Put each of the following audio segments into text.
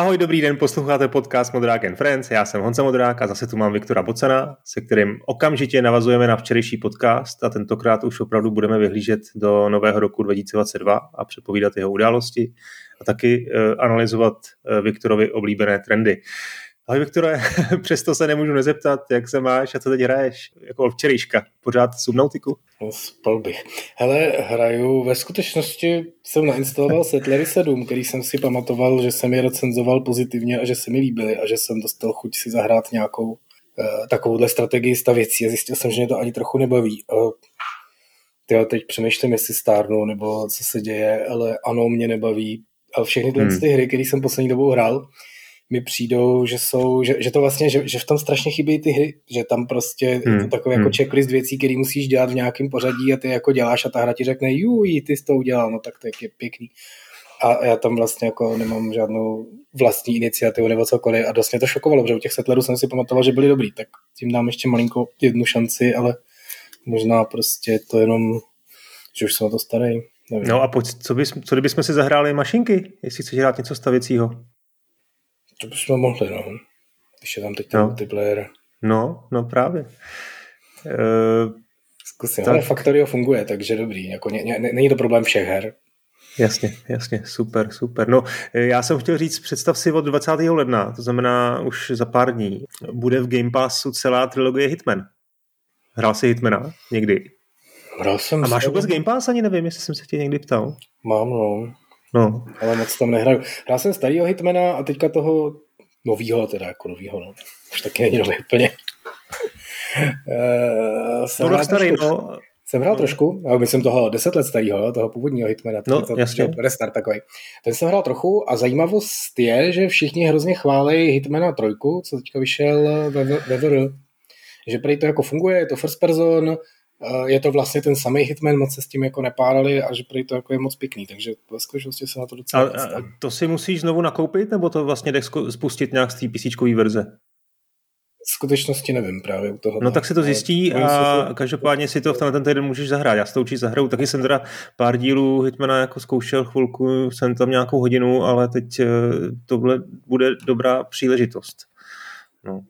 Ahoj, dobrý den, posloucháte podcast Modrák and Friends. Já jsem Honza Modrák a zase tu mám Viktora Bocana, se kterým okamžitě navazujeme na včerejší podcast a tentokrát už opravdu budeme vyhlížet do nového roku 2022 a předpovídat jeho události a taky uh, analyzovat uh, Viktorovi oblíbené trendy. Ahoj Viktore, přesto se nemůžu nezeptat, jak se máš a co teď hraješ? Jako včerejška, pořád Subnautiku? No, spal bych. Hele, hraju, ve skutečnosti jsem nainstaloval Settlery 7, který jsem si pamatoval, že jsem je recenzoval pozitivně a že se mi líbily a že jsem dostal chuť si zahrát nějakou uh, takovouhle strategii stavěcí a zjistil jsem, že mě to ani trochu nebaví. Uh, tyjo, teď přemýšlím, jestli stárnu nebo co se děje, ale ano, mě nebaví. Ale všechny hmm. ty hry, které jsem poslední dobou hrál, mi přijdou, že jsou, že, že to vlastně, že, že v tom strašně chybí ty hry, že tam prostě hmm. je to hmm, takový jako hmm. jako checklist věcí, který musíš dělat v nějakém pořadí a ty jako děláš a ta hra ti řekne, juj, ty jsi to udělal, no tak to je pěkný. A já tam vlastně jako nemám žádnou vlastní iniciativu nebo cokoliv a dost mě to šokovalo, protože u těch setlerů jsem si pamatoval, že byli dobrý, tak tím dám ještě malinko jednu šanci, ale možná prostě to jenom, že už jsem na to starý. Nevím. No a pojď, co, bys, co kdybychom si zahráli mašinky, jestli chceš hrát něco stavěcího? To bychom mohli, no. Když je tam teď ten no. multiplayer. No, no právě. Uh, Zkusím, tak... ale Factorio funguje, takže dobrý. Jako, ně, ně, není to problém všech her. Jasně, jasně, super, super. No, já jsem chtěl říct, představ si od 20. ledna, to znamená už za pár dní, bude v Game Passu celá trilogie Hitman. Hrál jsi Hitmana někdy? Hrál jsem. A máš vůbec Game Pass? Ani nevím, jestli jsem se tě někdy ptal. Mám, no. No. Ale moc tam nehraju. Hrál jsem starýho Hitmana a teďka toho novýho, teda jako novýho, no. Už taky není nový úplně. uh, jsem no, starý, trošku, no. Jsem hrál no. trošku, ale myslím toho 10 let starého, toho původního Hitmana, no, to, jasně. restart takový. Ten jsem hrál trochu a zajímavost je, že všichni hrozně chválí Hitmana trojku, co teďka vyšel ve, ve VR. Že prý to jako funguje, je to first person, je to vlastně ten samý Hitman, moc se s tím jako nepárali a že prý to jako je moc pěkný, takže ve skutečnosti se na to docela... A, a to si musíš znovu nakoupit, nebo to vlastně jdeš spustit nějak z té PC verze? V skutečnosti nevím právě u toho. No tak si to zjistí a to... každopádně si to v tenhle ten týden můžeš zahrát. Já si to určitě zahraju. Taky jsem teda pár dílů Hitmana jako zkoušel chvilku, jsem tam nějakou hodinu, ale teď eh, tohle bude dobrá příležitost. No.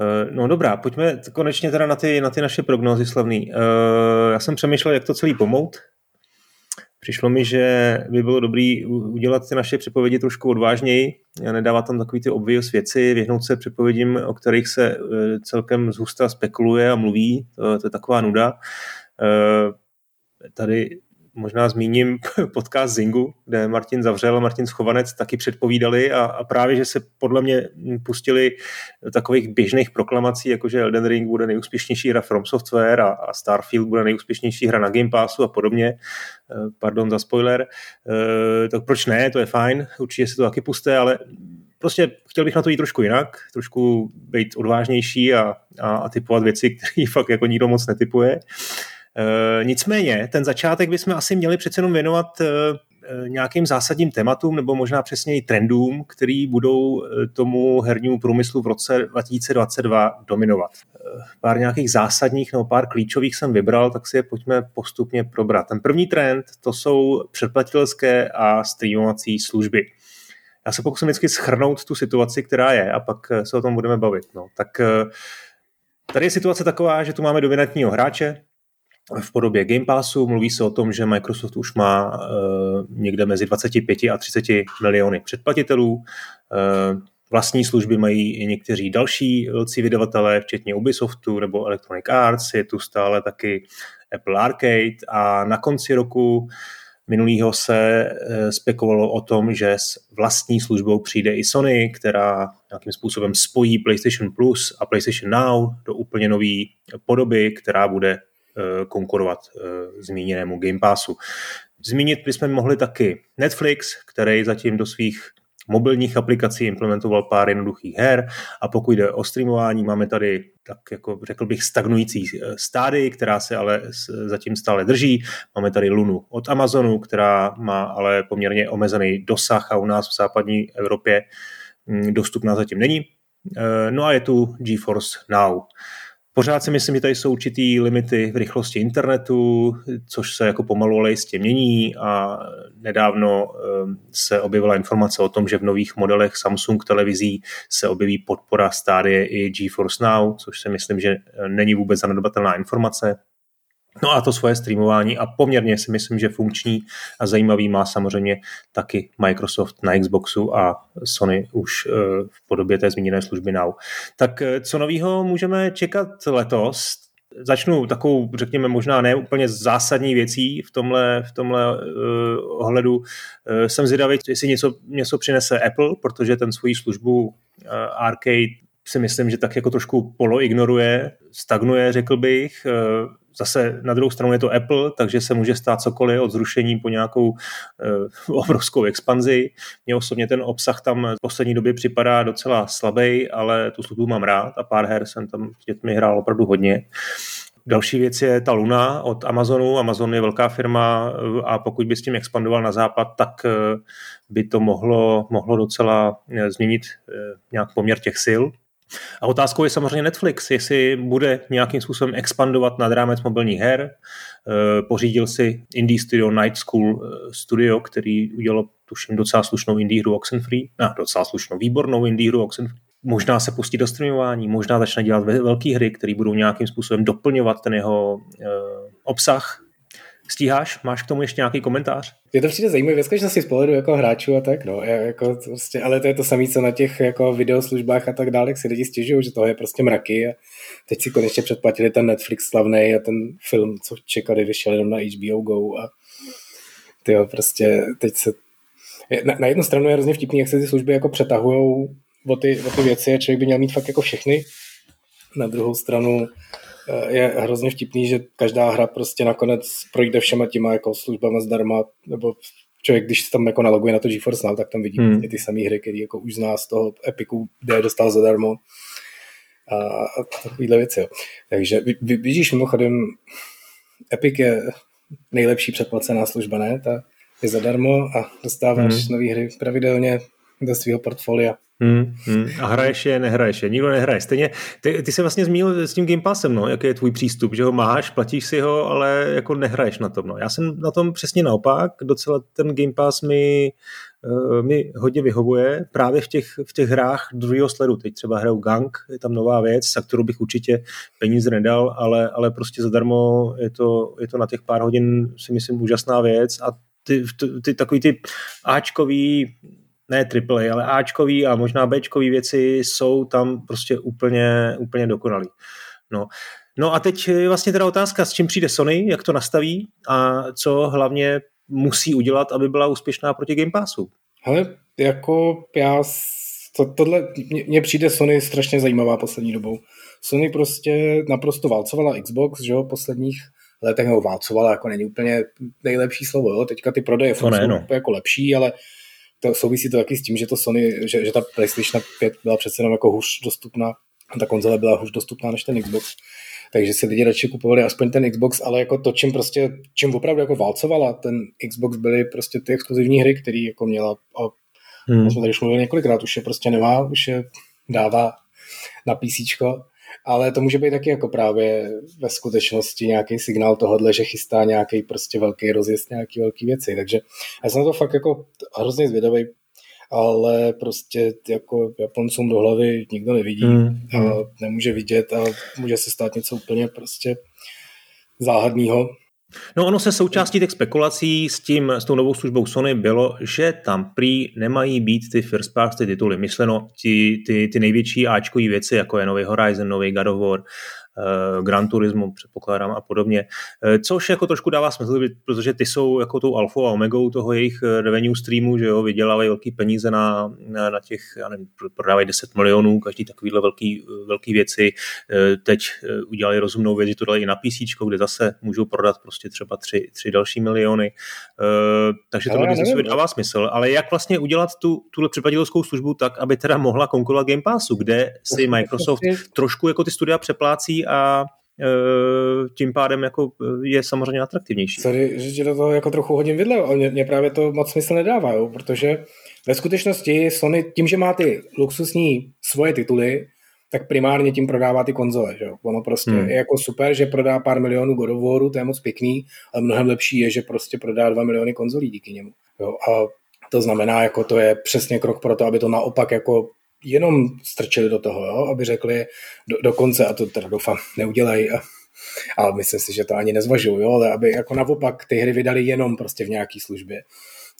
Eh, no dobrá, pojďme konečně teda na ty, na ty naše prognózy slavný. Eh, já jsem přemýšlel, jak to celý pomout. Přišlo mi, že by bylo dobrý udělat ty naše předpovědi trošku odvážněji, nedávat tam takový ty obvious věci, vyhnout se předpovědím, o kterých se eh, celkem zhusta spekuluje a mluví, to, to je taková nuda. Tady možná zmíním podcast Zingu, kde Martin Zavřel a Martin Schovanec taky předpovídali a, a právě, že se podle mě pustili takových běžných proklamací, jako že Elden Ring bude nejúspěšnější hra From Software a, a Starfield bude nejúspěšnější hra na Game Passu a podobně. Eh, pardon za spoiler. Eh, tak proč ne, to je fajn, určitě se to taky puste, ale prostě chtěl bych na to jít trošku jinak, trošku být odvážnější a, a, a typovat věci, které fakt jako nikdo moc netypuje. Uh, nicméně, ten začátek bychom asi měli přece jenom věnovat eh, eh, nějakým zásadním tématům nebo možná přesněji trendům, který budou tomu hernímu průmyslu v roce 2022 dominovat. Pár nějakých zásadních nebo pár klíčových jsem vybral, tak si je pojďme postupně probrat. Ten první trend to jsou předplatitelské a streamovací služby. Já se pokusím vždycky schrnout tu situaci, která je a pak se o tom budeme bavit. No, tak tady je situace taková, že tu máme dominantního hráče, v podobě Game Passu. Mluví se o tom, že Microsoft už má uh, někde mezi 25 a 30 miliony předplatitelů. Uh, vlastní služby mají i někteří další velcí vydavatelé, včetně Ubisoftu nebo Electronic Arts. Je tu stále taky Apple Arcade a na konci roku minulého se uh, spekulovalo o tom, že s vlastní službou přijde i Sony, která nějakým způsobem spojí PlayStation Plus a PlayStation Now do úplně nové podoby, která bude Eh, konkurovat eh, zmíněnému Game Passu. Zmínit bychom mohli taky Netflix, který zatím do svých mobilních aplikací implementoval pár jednoduchých her a pokud jde o streamování, máme tady tak jako řekl bych stagnující eh, stády, která se ale zatím stále drží. Máme tady Lunu od Amazonu, která má ale poměrně omezený dosah a u nás v západní Evropě hm, dostupná zatím není. No a je tu GeForce Now. Pořád si myslím, že tady jsou určitý limity v rychlosti internetu, což se jako pomalu ale jistě mění a nedávno ehm, se objevila informace o tom, že v nových modelech Samsung televizí se objeví podpora stádie i GeForce Now, což si myslím, že není vůbec zanedbatelná informace. No a to svoje streamování a poměrně si myslím, že funkční a zajímavý má samozřejmě taky Microsoft na Xboxu a Sony už eh, v podobě té zmíněné služby Now. Tak eh, co novýho můžeme čekat letos? Začnu takovou, řekněme, možná ne úplně zásadní věcí v tomhle, v tomhle uh, ohledu. Uh, jsem zvědavý, jestli něco, něco přinese Apple, protože ten svoji službu uh, Arcade si myslím, že tak jako trošku poloignoruje, stagnuje, řekl bych. Uh, Zase na druhou stranu je to Apple, takže se může stát cokoliv od zrušení po nějakou uh, obrovskou expanzi. Mně osobně ten obsah tam v poslední době připadá docela slabý, ale tu službu mám rád a pár her jsem tam s dětmi hrál opravdu hodně. Další věc je ta Luna od Amazonu. Amazon je velká firma eh, a pokud by s tím expandoval na západ, tak eh, by to mohlo, mohlo docela změnit nějak poměr těch sil. A otázkou je samozřejmě Netflix, jestli bude nějakým způsobem expandovat nad rámec mobilních her. Eh, pořídil si indie studio Night School eh, Studio, který udělal tuším docela slušnou indie hru Oxenfree, ne, docela slušnou, výbornou indie hru Oxenfree. Možná se pustí do streamování, možná začne dělat velké hry, které budou nějakým způsobem doplňovat ten jeho uh, obsah, Stíháš? Máš k tomu ještě nějaký komentář? Je to přijde zajímavé, ve si z pohledu jako hráčů a tak, no, jako prostě, ale to je to samé, co na těch jako videoslužbách a tak dále, si lidi stěžují, že to je prostě mraky a teď si konečně předplatili ten Netflix slavný a ten film, co čekali, vyšel jenom na HBO Go a tyjo, prostě teď se na, na jednu stranu je hrozně vtipný, jak se ty služby jako přetahují o ty, o ty věci a člověk by měl mít fakt jako všechny. Na druhou stranu je hrozně vtipný, že každá hra prostě nakonec projde všema těma jako službama zdarma, nebo člověk, když se tam jako naloguje na to GeForce Now, tak tam vidí hmm. ty samé hry, které jako už zná z toho Epiku, kde je dostal zadarmo a, a takovýhle věci. Jo. Takže vidíš mimochodem, Epic je nejlepší předplacená služba, ne? Ta je zadarmo a dostáváš hmm. nové hry pravidelně do svého portfolia. Hmm, hmm. A hraješ je, nehraješ je, nikdo nehraje. Stejně, ty, ty jsi vlastně zmínil s tím Game Passem, no, jaký je tvůj přístup, že ho máš, platíš si ho, ale jako nehraješ na tom. No. Já jsem na tom přesně naopak, docela ten Game Pass mi, uh, mi hodně vyhovuje, právě v těch, v těch hrách druhého sledu. Teď třeba hraju Gang, je tam nová věc, za kterou bych určitě peníze nedal, ale, ale prostě zadarmo je to, je to na těch pár hodin si myslím úžasná věc a ty, ty, ty takový ty Ačkový ne AAA, ale Ačkový a možná Bčkový věci jsou tam prostě úplně, úplně dokonalý. No. no a teď je vlastně teda otázka, s čím přijde Sony, jak to nastaví a co hlavně musí udělat, aby byla úspěšná proti Game Passu. Ale jako já, to, tohle, mně přijde Sony strašně zajímavá poslední dobou. Sony prostě naprosto válcovala Xbox, že jo, posledních letech, nebo válcovala, jako není úplně nejlepší slovo, jo, teďka ty prodeje jsou no. jako lepší, ale to souvisí to taky s tím, že to Sony, že, že ta PlayStation 5 byla přece jenom jako hůř dostupná, ta konzole byla hůř dostupná než ten Xbox. Takže si lidi radši kupovali aspoň ten Xbox, ale jako to, čím prostě, čím opravdu jako válcovala ten Xbox, byly prostě ty exkluzivní hry, které jako měla a hmm. jsme tady už mluvili několikrát, už je prostě nemá, už je dává na PC ale to může být taky jako právě ve skutečnosti nějaký signál tohohle, že chystá nějaký prostě velký rozjezd, nějaký velký věci. Takže já jsem na to fakt jako hrozně zvědavý, ale prostě jako Japoncům do hlavy nikdo nevidí mm, a nemůže vidět a může se stát něco úplně prostě záhadného. No ono se součástí těch spekulací s tím, s tou novou službou Sony bylo, že tam prý nemají být ty first party tituly. Myšleno ty, ty, ty největší Ačkové věci, jako je nový Horizon, nový God of War, Gran Turismo, předpokládám a podobně. Uh, což jako trošku dává smysl, protože ty jsou jako tou alfou a omegou toho jejich eh, revenue streamu, že jo, vydělávají velký peníze na, na, na těch, já nevím, prodávají 10 milionů, každý takovýhle velký, velký věci. Teď udělali rozumnou věc, že to dali i na PC, kde zase můžou prodat prostě třeba tři, tři další miliony. Takže to biznesu dává smysl. Ale jak vlastně udělat tu, tuhle přepadilskou službu tak, aby teda mohla konkurovat Game Passu, kde si Microsoft trošku jako ty studia přeplácí a e, tím pádem jako e, je samozřejmě atraktivnější. Sorry, že ti do toho jako trochu hodím vidle, ale mě právě to moc smysl nedává, jo, protože ve skutečnosti Sony tím, že má ty luxusní svoje tituly, tak primárně tím prodává ty konzole. Že? Ono prostě hmm. je jako super, že prodá pár milionů God of Waru, to je moc pěkný, ale mnohem lepší je, že prostě prodá dva miliony konzolí díky němu. Jo? A to znamená, jako to je přesně krok pro to, aby to naopak jako jenom strčili do toho, jo? aby řekli do, do konce, a to teda doufám neudělají, a, a myslím si, že to ani nezvažují, jo? ale aby jako naopak ty hry vydali jenom prostě v nějaké službě.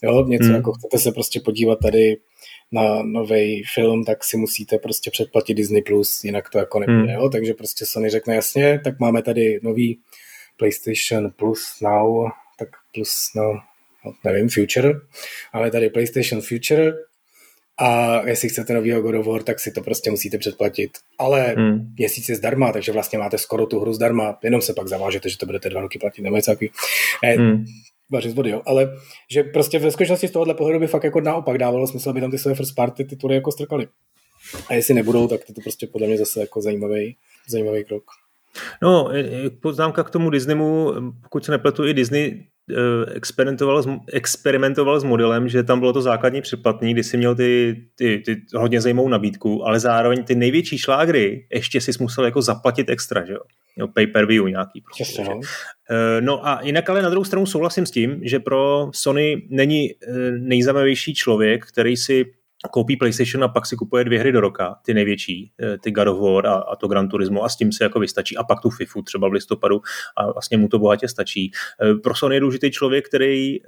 Jo? Něco hmm. jako chcete se prostě podívat tady na nový film, tak si musíte prostě předplatit Disney+, Plus, jinak to jako nebude, hmm. jo? takže prostě Sony řekne jasně, tak máme tady nový PlayStation Plus Now, tak Plus Now, no, nevím, Future, ale tady PlayStation Future a jestli chcete nový God of War, tak si to prostě musíte předplatit. Ale hmm. měsíc je zdarma, takže vlastně máte skoro tu hru zdarma, jenom se pak zavážete, že to budete dva roky platit, nebo něco takový. Eh, hmm vařit vody, jo. ale že prostě ve skutečnosti z tohohle pohledu by fakt jako naopak dávalo smysl, aby tam ty své first party tituly jako strkali. A jestli nebudou, tak to, to prostě podle mě zase jako zajímavý, zajímavý krok. No, poznámka k tomu Disneymu, pokud se nepletu, i Disney experimentoval, s, experimentoval s modelem, že tam bylo to základní předplatný, kdy si měl ty, ty, ty hodně zajímavou nabídku, ale zároveň ty největší šlágry ještě si musel jako zaplatit extra, že jo? pay per view nějaký. Prostě, no. Eh, no a jinak ale na druhou stranu souhlasím s tím, že pro Sony není eh, nejzajímavější člověk, který si koupí PlayStation a pak si kupuje dvě hry do roka, ty největší, eh, ty God of War a, a to Gran Turismo a s tím se jako vystačí a pak tu FIFU třeba v listopadu a vlastně mu to bohatě stačí. Eh, pro Sony je důležitý člověk, který eh,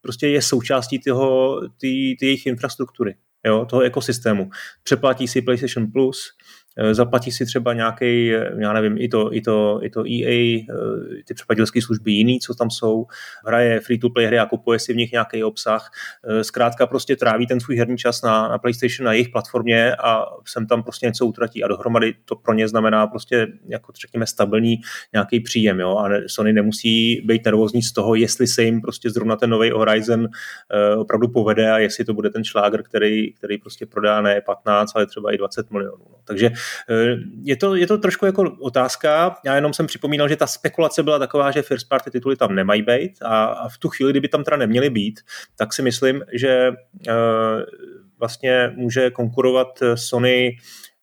prostě je součástí toho, ty, ty jejich infrastruktury, jo, toho ekosystému. Přeplatí si PlayStation Plus, zaplatí si třeba nějaký, eh, já nevím, i to, i to, i to EA, eh, ty přeplatitelské služby jiný, co tam jsou, hraje free-to-play hry a kupuje si v nich nějaký obsah, zkrátka prostě tráví ten svůj herní čas na, na PlayStation, na jejich platformě a sem tam prostě něco utratí a dohromady to pro ně znamená prostě jako řekněme stabilní nějaký příjem, jo, a Sony nemusí být nervózní z toho, jestli se jim prostě zrovna ten nový Horizon opravdu povede a jestli to bude ten šláger, který, který prostě prodá ne 15, ale třeba i 20 milionů. No. Takže je to, je to trošku jako otázka. Já jenom jsem připomínal, že ta spekulace byla taková, že first party tituly tam nemají být a, a v tu chvíli, kdyby tam teda neměly být, tak si myslím, že uh, vlastně může konkurovat Sony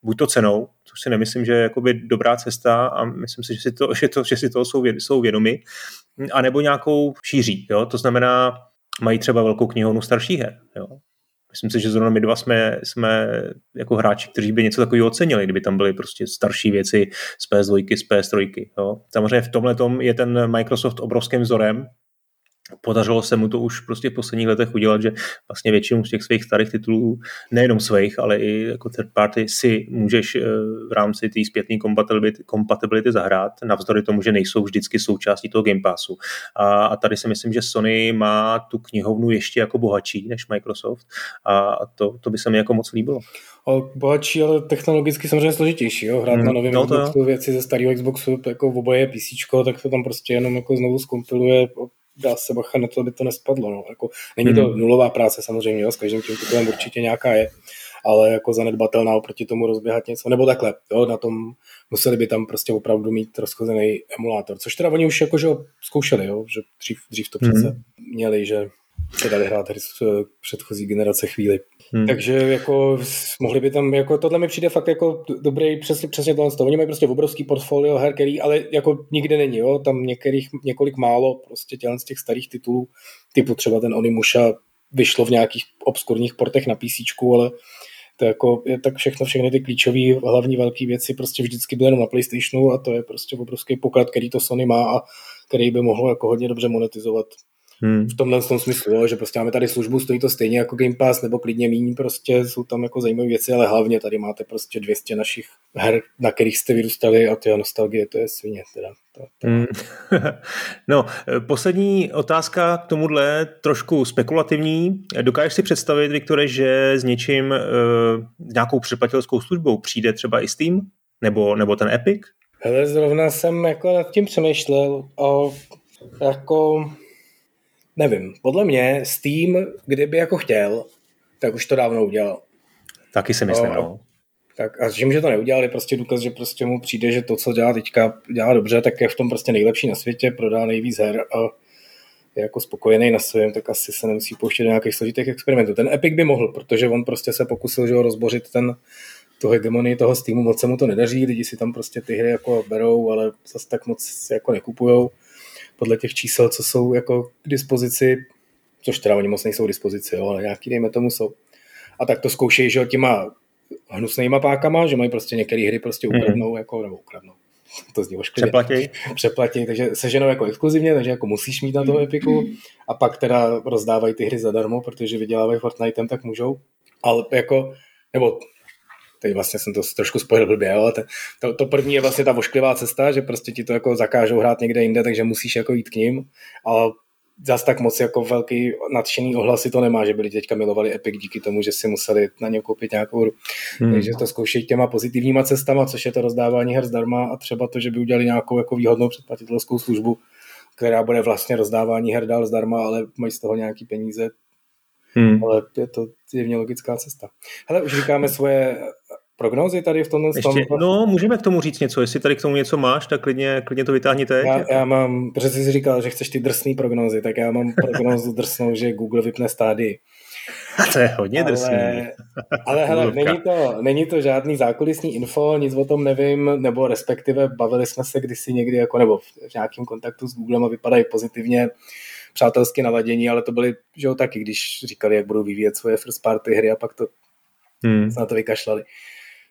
buď to cenou, což si nemyslím, že je jakoby dobrá cesta a myslím si, že si, to, že to, že si toho jsou, jsou vědomi, anebo nějakou šíří. Jo? To znamená, mají třeba velkou knihovnu starších her. Jo? Myslím si, že zrovna my dva jsme, jsme jako hráči, kteří by něco takového ocenili, kdyby tam byly prostě starší věci z PS2, z PS3. Jo. Samozřejmě v tomhle je ten Microsoft obrovským vzorem, Podařilo se mu to už prostě v posledních letech udělat, že vlastně většinu z těch svých starých titulů, nejenom svých, ale i jako third party si můžeš eh, v rámci té zpětné kompatibility, kompatibility zahrát, navzdory tomu, že nejsou vždycky součástí toho Game Passu. A, a tady si myslím, že Sony má tu knihovnu ještě jako bohatší než Microsoft a to, to by se mi jako moc líbilo. O, bohatší, ale technologicky samozřejmě složitější. Jo? Hrát hmm, na novém no Xboxu, věci ze starého Xboxu, jako v oboje PC, tak to tam prostě jenom jako znovu zkompiluje dá se bacha na to, aby to nespadlo. No. Jako, není to hmm. nulová práce samozřejmě, jo, s každým tím titulem určitě nějaká je, ale jako zanedbatelná oproti tomu rozběhat něco, nebo takhle, jo, na tom museli by tam prostě opravdu mít rozchozený emulátor, což teda oni už jako, že zkoušeli, jo, že dřív, dřív to přece hmm. měli, že se dali hrát hry z předchozí generace chvíli. Hmm. Takže jako mohli by tam, jako tohle mi přijde fakt jako dobrý, přesně, přesně tohle. Oni mají prostě obrovský portfolio her, který ale jako nikde není, jo. Tam některých, několik málo prostě tělen z těch starých titulů, typu třeba ten Onimusha vyšlo v nějakých obskurních portech na PC, ale to jako, je tak všechno, všechny ty klíčové hlavní velké věci prostě vždycky byly jenom na PlayStationu a to je prostě obrovský poklad, který to Sony má a který by mohlo jako hodně dobře monetizovat Hmm. V tomhle tom smyslu, jo, že prostě máme tady službu, stojí to stejně jako Game Pass, nebo klidně méně, prostě jsou tam jako zajímavé věci, ale hlavně tady máte prostě 200 našich her, na kterých jste vyrůstali a ty nostalgie, to je svině teda. To, to... Hmm. no, poslední otázka k tomuhle, trošku spekulativní. Dokážeš si představit, Viktore, že s něčím, uh, nějakou přeplatelskou službou přijde třeba i Steam? Nebo, nebo ten Epic? Hele, zrovna jsem jako nad tím přemýšlel a jako Nevím, podle mě Steam, kdyby jako chtěl, tak už to dávno udělal. Taky si myslím, no. no. Tak a že to neudělal, je prostě důkaz, že prostě mu přijde, že to, co dělá teďka, dělá dobře, tak je v tom prostě nejlepší na světě, prodá nejvíc her a je jako spokojený na svém, tak asi se nemusí pouštět do nějakých složitých experimentů. Ten Epic by mohl, protože on prostě se pokusil že ho rozbořit ten tu hegemonii toho Steamu, moc se mu to nedaří, lidi si tam prostě ty hry jako berou, ale zase tak moc jako nekupujou podle těch čísel, co jsou jako k dispozici, což teda oni moc nejsou k dispozici, jo, ale nějaký, dejme tomu, jsou. A tak to zkoušejí, že těma hnusnýma pákama, že mají prostě některé hry prostě mhm. ukradnou, mm. jako, nebo ukradnou. To zní ošklivě. Přeplatí. Přeplatí, takže seženou jako exkluzivně, takže jako musíš mít na toho Epiku a pak teda rozdávají ty hry zadarmo, protože vydělávají Fortnite, tak můžou. Ale jako, nebo teď vlastně jsem to trošku spojil blbě, ale to, to, první je vlastně ta vošklivá cesta, že prostě ti to jako zakážou hrát někde jinde, takže musíš jako jít k ním, ale zas tak moc jako velký nadšený ohlasy to nemá, že byli teďka milovali Epic díky tomu, že si museli na něm koupit nějakou hru. Hmm. Takže to zkoušejí těma pozitivníma cestama, což je to rozdávání her zdarma a třeba to, že by udělali nějakou jako výhodnou předplatitelskou službu, která bude vlastně rozdávání her dál zdarma, ale mají z toho nějaký peníze. Hmm. Ale je to zjevně logická cesta. Hele, už říkáme svoje prognózy tady v tomhle Ještě, tom? No, můžeme k tomu říct něco. Jestli tady k tomu něco máš, tak klidně, klidně to vytáhni teď. Já, já mám, protože jsi říkal, že chceš ty drsný prognózy, tak já mám prognózu drsnou, že Google vypne stády. To je hodně ale, drsný. Ale hele, není to, není to žádný zákulisní info, nic o tom nevím, nebo respektive bavili jsme se kdysi někdy, jako, nebo v nějakém kontaktu s Googlem a vypadají pozitivně přátelsky naladění, ale to byly, že jo, taky, když říkali, jak budou vyvíjet svoje first party hry a pak to hmm. na to vykašlali.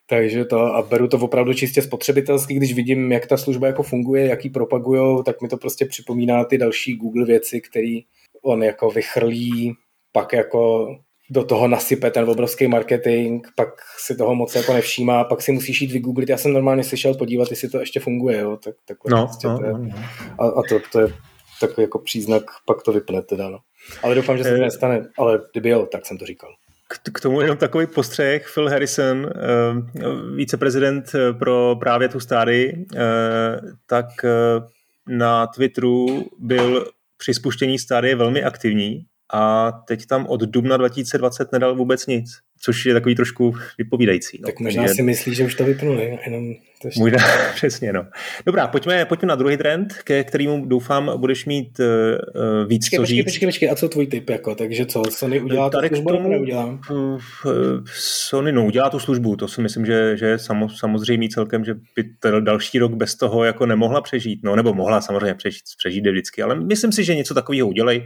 Takže to, a beru to opravdu čistě spotřebitelsky, když vidím, jak ta služba jako funguje, jak ji propagujou, tak mi to prostě připomíná ty další Google věci, které on jako vychrlí, pak jako do toho nasype ten obrovský marketing, pak si toho moc jako nevšímá, pak si musíš jít vygooglit. Já jsem normálně slyšel podívat, jestli to ještě funguje, jo, tak, tak no, prostě no, to je, no, no. A, a to, to je takový jako příznak, pak to vypne teda, no. Ale doufám, že se to eh. nestane, ale kdyby jo, tak jsem to říkal. K tomu jenom takový postřeh. Phil Harrison, eh, viceprezident eh, pro právě tu stády, tak na Twitteru byl při spuštění stády velmi aktivní a teď tam od dubna 2020 nedal vůbec nic což je takový trošku vypovídající. No. Tak možná Takže... si myslí, že už to vypnuli, jenom to ještě... Možná, přesně, no. Dobrá, pojďme, pojďme na druhý trend, ke kterému doufám budeš mít uh, víc počkej, co počkej, říct. Počkej, počkej, a co tvůj tip, jako, takže co, Sony udělá tu službu, tomu, neudělá? Uh, Sony, no, udělá tu službu, to si myslím, že, že je samo, samozřejmý celkem, že by ten další rok bez toho jako nemohla přežít, no, nebo mohla samozřejmě přežít, přežít vždycky, ale myslím si, že něco takového udělej.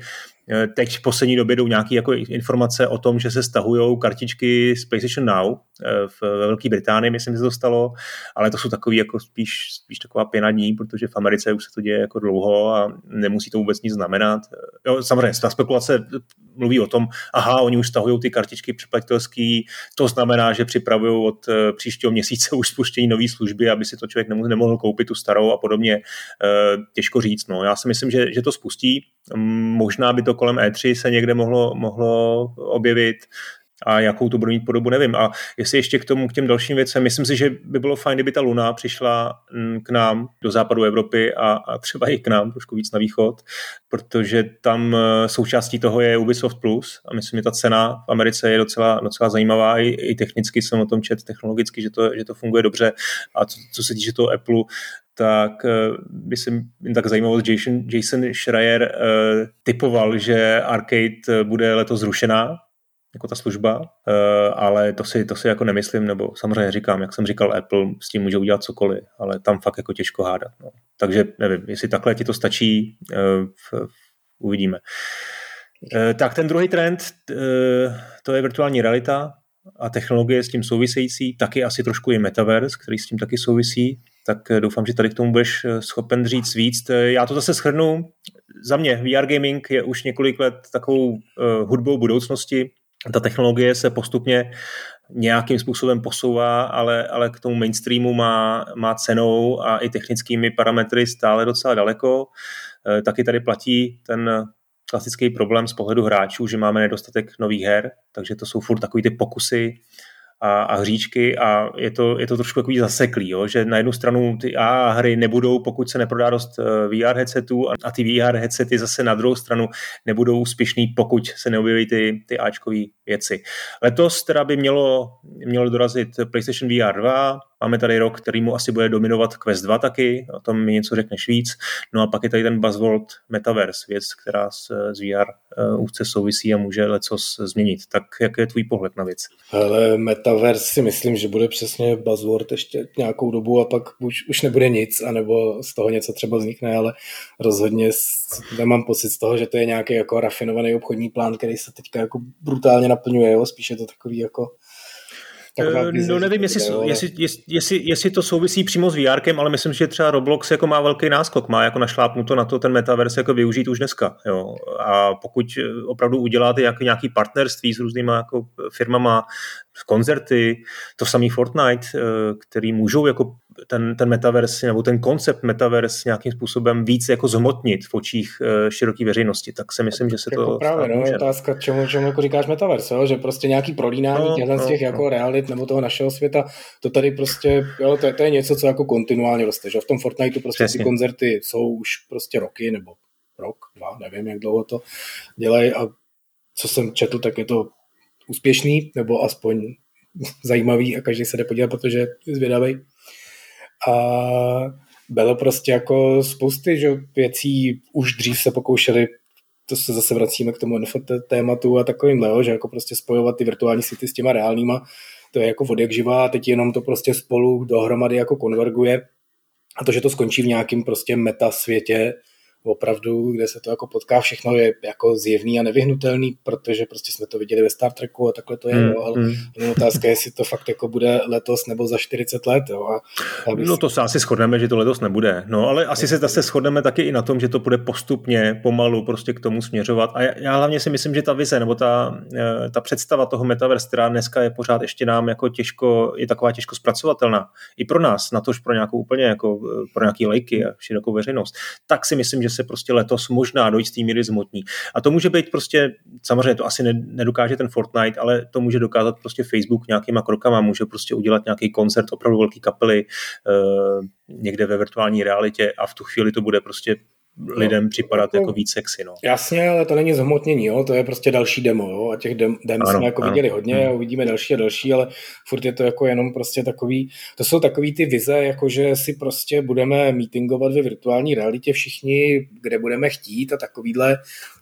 Teď v poslední době jdou nějaké jako informace o tom, že se stahují kartičky z PlayStation Now eh, v Velké Británii, myslím, že se to stalo, ale to jsou takový jako spíš, spíš taková pěna dní, protože v Americe už se to děje jako dlouho a nemusí to vůbec nic znamenat. Jo, samozřejmě, ta spekulace mluví o tom, aha, oni už stahují ty kartičky přeplatitelský, to znamená, že připravují od eh, příštího měsíce už spuštění nové služby, aby si to člověk nemohl koupit tu starou a podobně. Eh, těžko říct. No. Já si myslím, že, že to spustí. Možná by to kolem E3 se někde mohlo, mohlo objevit a jakou to bude mít podobu, nevím. A jestli ještě k tomu, k těm dalším věcem, myslím si, že by bylo fajn, kdyby ta Luna přišla mm, k nám do západu Evropy a, a třeba i k nám trošku víc na východ, protože tam e, součástí toho je Ubisoft Plus a myslím, že ta cena v Americe je docela, docela zajímavá, i, i technicky jsem o tom čet, technologicky, že to, že to funguje dobře a co, co se týče toho Apple, tak e, by se jen tak zajímalo, Jason, Jason Schreier uh, typoval, že Arcade bude letos zrušená, jako ta služba, eh, ale to si, to si jako nemyslím, nebo samozřejmě říkám, jak jsem říkal, Apple s tím může udělat cokoliv, ale tam fakt jako těžko hádat. No. Takže nevím, jestli takhle ti to stačí, eh, uvidíme. Eh, tak ten druhý trend, to je virtuální realita a technologie s tím související, taky asi trošku i metaverse, který s tím taky souvisí, tak doufám, že tady k tomu budeš schopen říct víc. Já to zase schrnu. Za mě VR gaming je už několik let takovou hudbou budoucnosti, ta technologie se postupně nějakým způsobem posouvá, ale, ale k tomu mainstreamu má, má cenou a i technickými parametry stále docela daleko. E, taky tady platí ten klasický problém z pohledu hráčů, že máme nedostatek nových her, takže to jsou furt takový ty pokusy a, a hříčky a je to, je to trošku takový zaseklý, jo? že na jednu stranu ty A hry nebudou, pokud se neprodá dost eh, VR headsetů a, a ty VR headsety zase na druhou stranu nebudou úspěšný, pokud se neobjeví ty, ty Ačkové věci. Letos teda by mělo, mělo dorazit PlayStation VR 2, Máme tady rok, který mu asi bude dominovat Quest 2 taky, o tom mi něco řekneš víc. No a pak je tady ten Buzzworld Metaverse, věc, která s, s VR uh, úzce souvisí a může lecos změnit. Tak jak je tvůj pohled na věc? Hele, Meta metaverse si myslím, že bude přesně buzzword ještě nějakou dobu a pak už, už nebude nic, anebo z toho něco třeba vznikne, ale rozhodně nemám pocit z toho, že to je nějaký jako rafinovaný obchodní plán, který se teďka jako brutálně naplňuje, jo? spíš je to takový jako no nevím, jestli, jestli, jestli, jestli, to souvisí přímo s VR, ale myslím, že třeba Roblox jako má velký náskok, má jako našlápnuto na to ten metaverse jako využít už dneska. Jo. A pokud opravdu uděláte jako nějaký partnerství s různýma jako firmama, koncerty, to samý Fortnite, eh, který můžou jako ten, ten metaverse nebo ten koncept metaverse nějakým způsobem víc jako zhmotnit v očích uh, široké veřejnosti, tak si myslím, že se jako to právě, no, může. otázka, čemu, čemu jako říkáš metaverse, jo? že prostě nějaký prolínání no, no, z těch no. jako realit nebo toho našeho světa, to tady prostě, jo, to, je, to je něco, co jako kontinuálně roste, že v tom Fortniteu prostě Přesně. ty koncerty jsou už prostě roky nebo rok, dva, nevím, jak dlouho to dělají a co jsem četl, tak je to úspěšný, nebo aspoň zajímavý a každý se jde podívat, protože je zvědavý. A bylo prostě jako spousty že věcí, už dřív se pokoušeli to se zase vracíme k tomu NFT tématu a takovým, že jako prostě spojovat ty virtuální světy s těma reálnýma, to je jako vodek živá a teď jenom to prostě spolu dohromady jako konverguje. A to, že to skončí v nějakém prostě meta světě, opravdu, kde se to jako potká, všechno je jako zjevný a nevyhnutelný, protože prostě jsme to viděli ve Star Treku a takhle to je, mm, jo, ale mm. otázka je, jestli to fakt jako bude letos nebo za 40 let. Jo, a, no to se asi shodneme, že to letos nebude, no ale asi se zase shodneme taky i na tom, že to bude postupně, pomalu prostě k tomu směřovat a já, já hlavně si myslím, že ta vize nebo ta, eh, ta představa toho metaverse, která dneska je pořád ještě nám jako těžko, je taková těžko zpracovatelná i pro nás, na tož pro nějakou úplně jako eh, pro nějaký lejky a širokou veřejnost, tak si myslím, že se prostě letos možná do jistý míry zmotní. A to může být prostě, samozřejmě to asi nedokáže ten Fortnite, ale to může dokázat prostě Facebook nějakýma krokama, může prostě udělat nějaký koncert opravdu velký kapely uh, někde ve virtuální realitě a v tu chvíli to bude prostě lidem no, připadat jako, jako víc sexy. No. Jasně, ale to není zhmotnění, jo? to je prostě další demo jo? a těch dem, dem ano, jsme jako ano. viděli hodně a hmm. uvidíme další a další, ale furt je to jako jenom prostě takový, to jsou takový ty vize, jako že si prostě budeme meetingovat ve virtuální realitě všichni, kde budeme chtít a takovýhle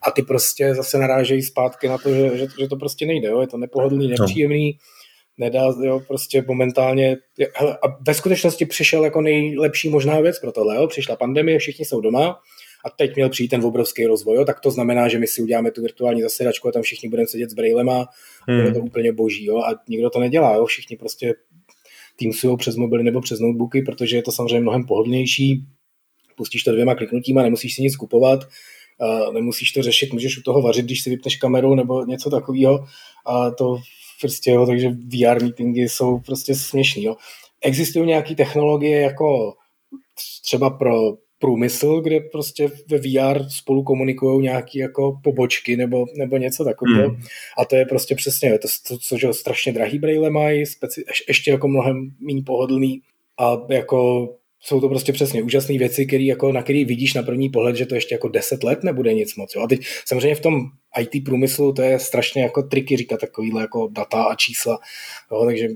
a ty prostě zase narážejí zpátky na to, že, že, že to prostě nejde, jo? je to nepohodlný, no. nepříjemný, no nedá, jo, prostě momentálně, hele, a ve skutečnosti přišel jako nejlepší možná věc pro tohle, jo, přišla pandemie, všichni jsou doma, a teď měl přijít ten obrovský rozvoj, jo, tak to znamená, že my si uděláme tu virtuální zasedačku a tam všichni budeme sedět s brailema, hmm. bude to úplně boží, jo, a nikdo to nedělá, jo, všichni prostě Teamsují přes mobily nebo přes notebooky, protože je to samozřejmě mnohem pohodlnější, pustíš to dvěma kliknutíma, nemusíš si nic kupovat, nemusíš to řešit, můžeš u toho vařit, když si vypneš kameru nebo něco takového a to prostě, jo, takže VR meetingy jsou prostě směšný, jo. Existují nějaké technologie jako třeba pro průmysl, kde prostě ve VR spolu komunikují nějaké jako pobočky nebo, nebo něco takového. Hmm. A to je prostě přesně, to, to, co že strašně drahý braille mají, speci- ještě jako mnohem méně pohodlný a jako jsou to prostě přesně úžasné věci, který jako, na který vidíš na první pohled, že to ještě jako deset let nebude nic moc. Jo. A teď samozřejmě v tom IT průmyslu to je strašně jako triky říkat takovýhle jako data a čísla. Jo. Takže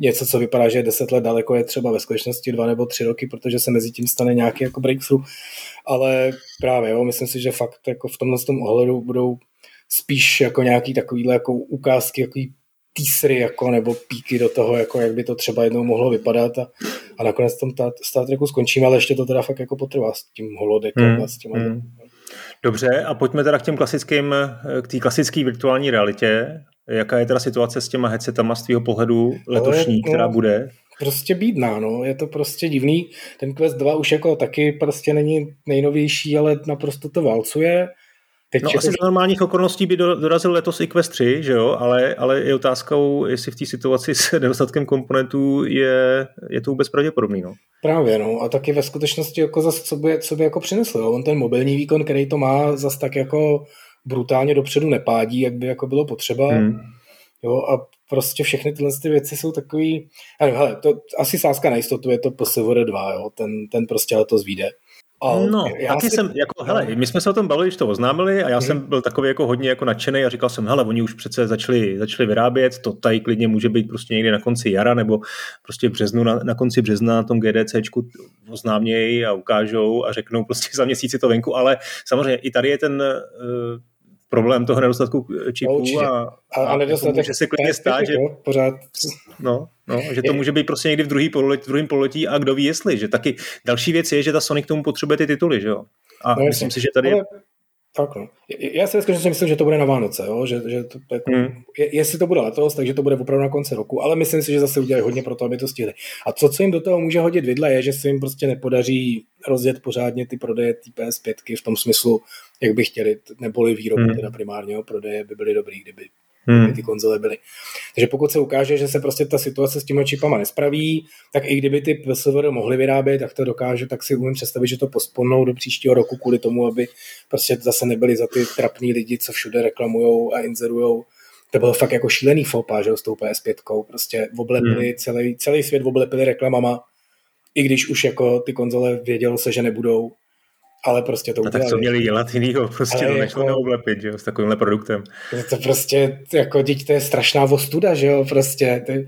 něco, co vypadá, že je deset let daleko, je třeba ve skutečnosti dva nebo tři roky, protože se mezi tím stane nějaký jako breakthrough. Ale právě, jo, myslím si, že fakt jako v tomhle tom ohledu budou spíš jako nějaký takovýhle jako ukázky, jako teasery jako, nebo píky do toho, jako jak by to třeba jednou mohlo vypadat a, a nakonec tom Star Treku skončíme, ale ještě to teda fakt jako potrvá s tím holodekem hmm. a s těma hmm. Dobře, a pojďme teda k těm klasickým, k té klasické virtuální realitě. Jaká je teda situace s těma headsetama z tvého pohledu letošní, no, která bude? Prostě bídná, no. Je to prostě divný. Ten Quest 2 už jako taky prostě není nejnovější, ale naprosto to válcuje. Teď no asi za normálních okolností by dorazil letos i Quest 3, že jo? Ale, ale je otázkou, jestli v té situaci s nedostatkem komponentů je, je to vůbec pravděpodobný. No. Právě, no. A taky ve skutečnosti jako zase, co by, co by jako přinesl. Jo? On ten mobilní výkon, který to má, zase tak jako brutálně dopředu nepádí, jak by jako bylo potřeba. Hmm. Jo, a prostě všechny tyhle ty věci jsou takový, nevím, hele, to asi sázka na jistotu je to PSVR 2, jo, ten, ten prostě letos vyjde. A no, já taky si... jsem, jako, hele, my jsme se o tom bavili, když to oznámili a já hmm. jsem byl takový jako hodně jako nadšený a říkal jsem, hele, oni už přece začali, začali vyrábět, to tady klidně může být prostě někdy na konci jara nebo prostě v březnu, na, na konci března na tom GDCčku oznámějí a ukážou a řeknou prostě za měsíci to venku, ale samozřejmě i tady je ten, eh, problém toho nedostatku čipů no, a, a, a, nedostatek může se klidně stát, že, pořád. No, no, že to může být prostě někdy v druhý pololetí, druhém pololetí a kdo ví jestli, že taky další věc je, že ta Sony k tomu potřebuje ty tituly, že jo. A no, myslím si, že tady ale, tak no. Já si skutečně myslím, že to bude na Vánoce, jo? Že, že to, jako, hmm. je, jestli to bude letos, takže to bude opravdu na konci roku, ale myslím si, že zase udělají hodně pro to, aby to stihli. A co, co jim do toho může hodit vidle, je, že se jim prostě nepodaří rozjet pořádně ty prodeje té PS5 v tom smyslu, jak by chtěli, neboli výroby hmm. teda primárně, jo? prodeje by byly dobrý, kdyby hmm. ty konzole byly. Takže pokud se ukáže, že se prostě ta situace s těmi čipama nespraví, tak i kdyby ty PSVR mohly vyrábět, tak to dokáže, tak si umím představit, že to postponou do příštího roku kvůli tomu, aby prostě zase nebyli za ty trapní lidi, co všude reklamujou a inzerujou. To bylo fakt jako šílený fopa, že s tou PS5. Prostě oblepili hmm. celý, celý svět oblepili reklamama, i když už jako ty konzole vědělo se, že nebudou, ale prostě to udělali. A tak co měli dělat jinýho, prostě ale to nešlo jako, neoblepit, že jo, s takovýmhle produktem. To prostě, jako dítě, to je strašná vostuda, že jo, prostě, ty,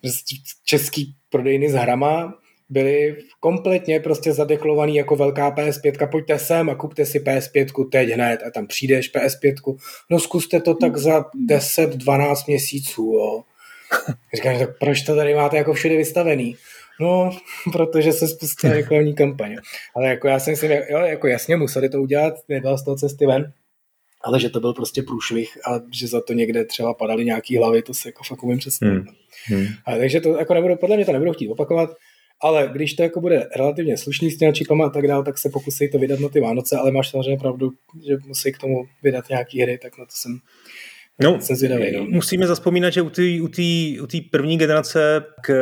prostě český prodejny s hrama byly kompletně prostě zadeklovaný jako velká PS5, pojďte sem a kupte si PS5 teď hned a tam přijdeš PS5, no zkuste to tak za 10-12 měsíců, jo. Říkám, tak proč to tady máte jako všude vystavený? No, protože se spustila reklamní kampaň. Ale jako já si myslím, jo, jako jasně museli to udělat, nedal z toho cesty ven, ale že to byl prostě průšvih a že za to někde třeba padaly nějaký hlavy, to se jako fakt umím představit. Hmm. Hmm. A takže to jako nebudu, podle mě to nebudu chtít opakovat, ale když to jako bude relativně slušný s těmi čipama a tak dále, tak se pokusí to vydat na ty Vánoce, ale máš samozřejmě pravdu, že musí k tomu vydat nějaký hry, tak na to jsem No, jsem zvědavý, no. musíme zaspomínat, že u té u tý, u tý první generace k,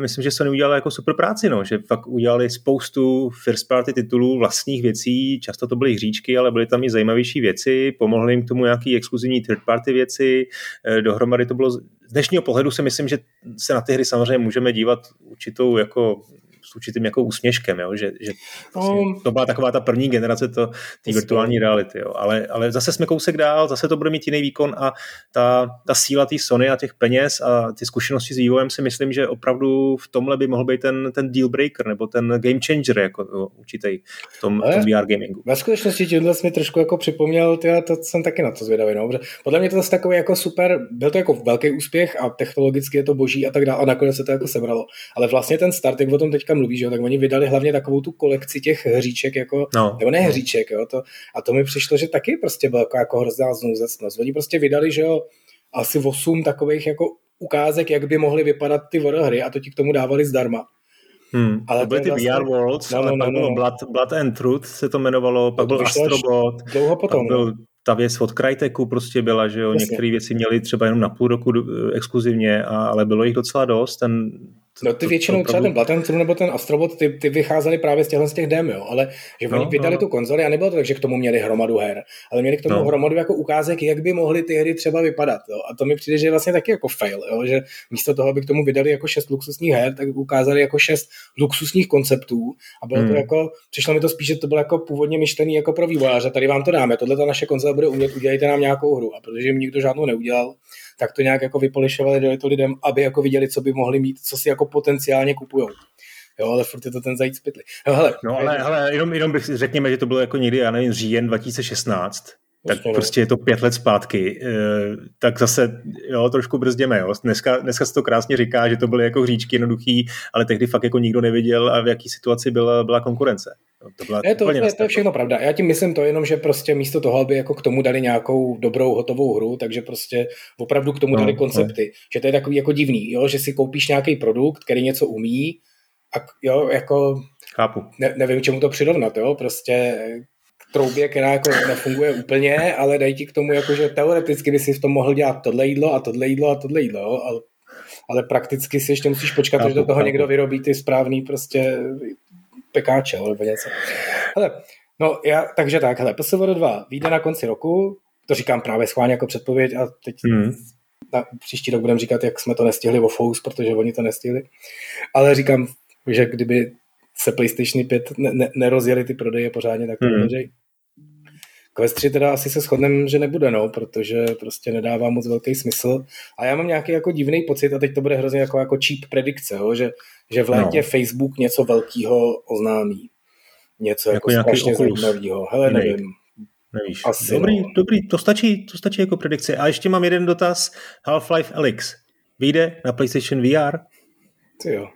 myslím, že Sony udělali jako super práci, no, že fakt udělali spoustu first party titulů, vlastních věcí, často to byly hříčky, ale byly tam i zajímavější věci, pomohly jim k tomu nějaký exkluzivní third party věci, eh, dohromady to bylo, z dnešního pohledu si myslím, že se na ty hry samozřejmě můžeme dívat určitou jako s určitým jako úsměškem, jo? že, že vlastně no. to byla taková ta první generace to, té virtuální reality, jo? Ale, ale zase jsme kousek dál, zase to bude mít jiný výkon a ta, ta síla té Sony a těch peněz a ty zkušenosti s vývojem si myslím, že opravdu v tomhle by mohl být ten, ten deal breaker nebo ten game changer jako jo, určitý v tom, v tom VR gamingu. Ve skutečnosti tímhle jsi mi trošku jako připomněl, tyhle, to jsem taky na to zvědavý. No? Podle mě to zase takový jako super, byl to jako velký úspěch a technologicky je to boží a tak dále a nakonec se to jako sebralo. Ale vlastně ten start, jak o tom teďka mluví, že tak oni vydali hlavně takovou tu kolekci těch hříček, jako, no. nebo ne hříček, jo, to, a to mi přišlo, že taky prostě byla jako, jako hrozná znouzecnost. Oni prostě vydali, že jo, asi 8 takových jako ukázek, jak by mohly vypadat ty hry a to ti k tomu dávali zdarma. Hmm. Ale to byly ty vlastně... VR Worlds, no, no, ale no, pak no, bylo no. Blood, Blood and Truth se to jmenovalo, pak to byl Astrobot, dlouho potom, pak byl no. ta věc od Cryteku prostě byla, že jo, některé věci měly třeba jenom na půl roku eh, exkluzivně, a, ale bylo jich docela dost, ten No ty většinou třeba ten Blood nebo ten Astrobot, ty, ty vycházely právě z těchto z těch dem, jo, ale že oni no, vydali no. tu konzoli a nebylo to tak, že k tomu měli hromadu her, ale měli k tomu no. hromadu jako ukázek, jak by mohly ty hry třeba vypadat. Jo. A to mi přijde, že je vlastně taky jako fail, jo, že místo toho, aby k tomu vydali jako šest luxusních her, tak ukázali jako šest luxusních konceptů a bylo hmm. to jako, přišlo mi to spíš, že to bylo jako původně myšlený jako pro vývojáře, tady vám to dáme, tohle ta naše konzole bude umět, udělejte nám nějakou hru. A protože jim nikdo žádnou neudělal, tak to nějak jako vypolišovali, dali to lidem, aby jako viděli, co by mohli mít, co si jako potenciálně kupujou. Jo, ale furt je to ten zajíc pytli. No, hele, no ale, hele jenom, jenom bych řekněme, že to bylo jako někdy, já nevím, říjen 2016, tak Prostě, prostě je to pět let zpátky, e, tak zase jo, trošku brzděme. Jo. Dneska, dneska se to krásně říká, že to byly jako hříčky jednoduchý, ale tehdy fakt jako nikdo neviděl a v jaký situaci byla, byla konkurence. To, byla je, to, je, to je všechno pravda. Já tím myslím to jenom, že prostě místo toho, aby jako k tomu dali nějakou dobrou hotovou hru, takže prostě opravdu k tomu no, dali koncepty. Ne. Že to je takový jako divný, jo? že si koupíš nějaký produkt, který něco umí a jo, jako Chápu. Ne, nevím, čemu to přirovnat, jo, prostě troubě, která jako nefunguje úplně, ale dají ti k tomu, jako, že teoreticky by si v tom mohl dělat tohle jídlo a tohle jídlo a tohle jídlo? Ale, ale prakticky si ještě musíš počkat, až do toho někdo vyrobí ty správný prostě pekáče nebo něco. Hele, no já, takže tak, hele, PSVR 2 vyjde na konci roku, to říkám právě schválně jako předpověď a teď hmm. na, příští rok budeme říkat, jak jsme to nestihli o Fous, protože oni to nestihli. Ale říkám, že kdyby se PlayStation 5 ne, ne, nerozjeli ty prodeje pořádně, tak to hmm. Quest 3 teda asi se shodneme, že nebude, no, protože prostě nedává moc velký smysl. A já mám nějaký jako divný pocit, a teď to bude hrozně jako, jako cheap predikce, jo, že, že v létě no. Facebook něco velkého oznámí. Něco jako, jako strašně zajímavého. Hele, nevím. Nevíš. Asi dobrý, no. dobrý, to stačí, to stačí jako predikce. A ještě mám jeden dotaz. Half-Life Alyx. Vyjde na PlayStation VR? Ty jo.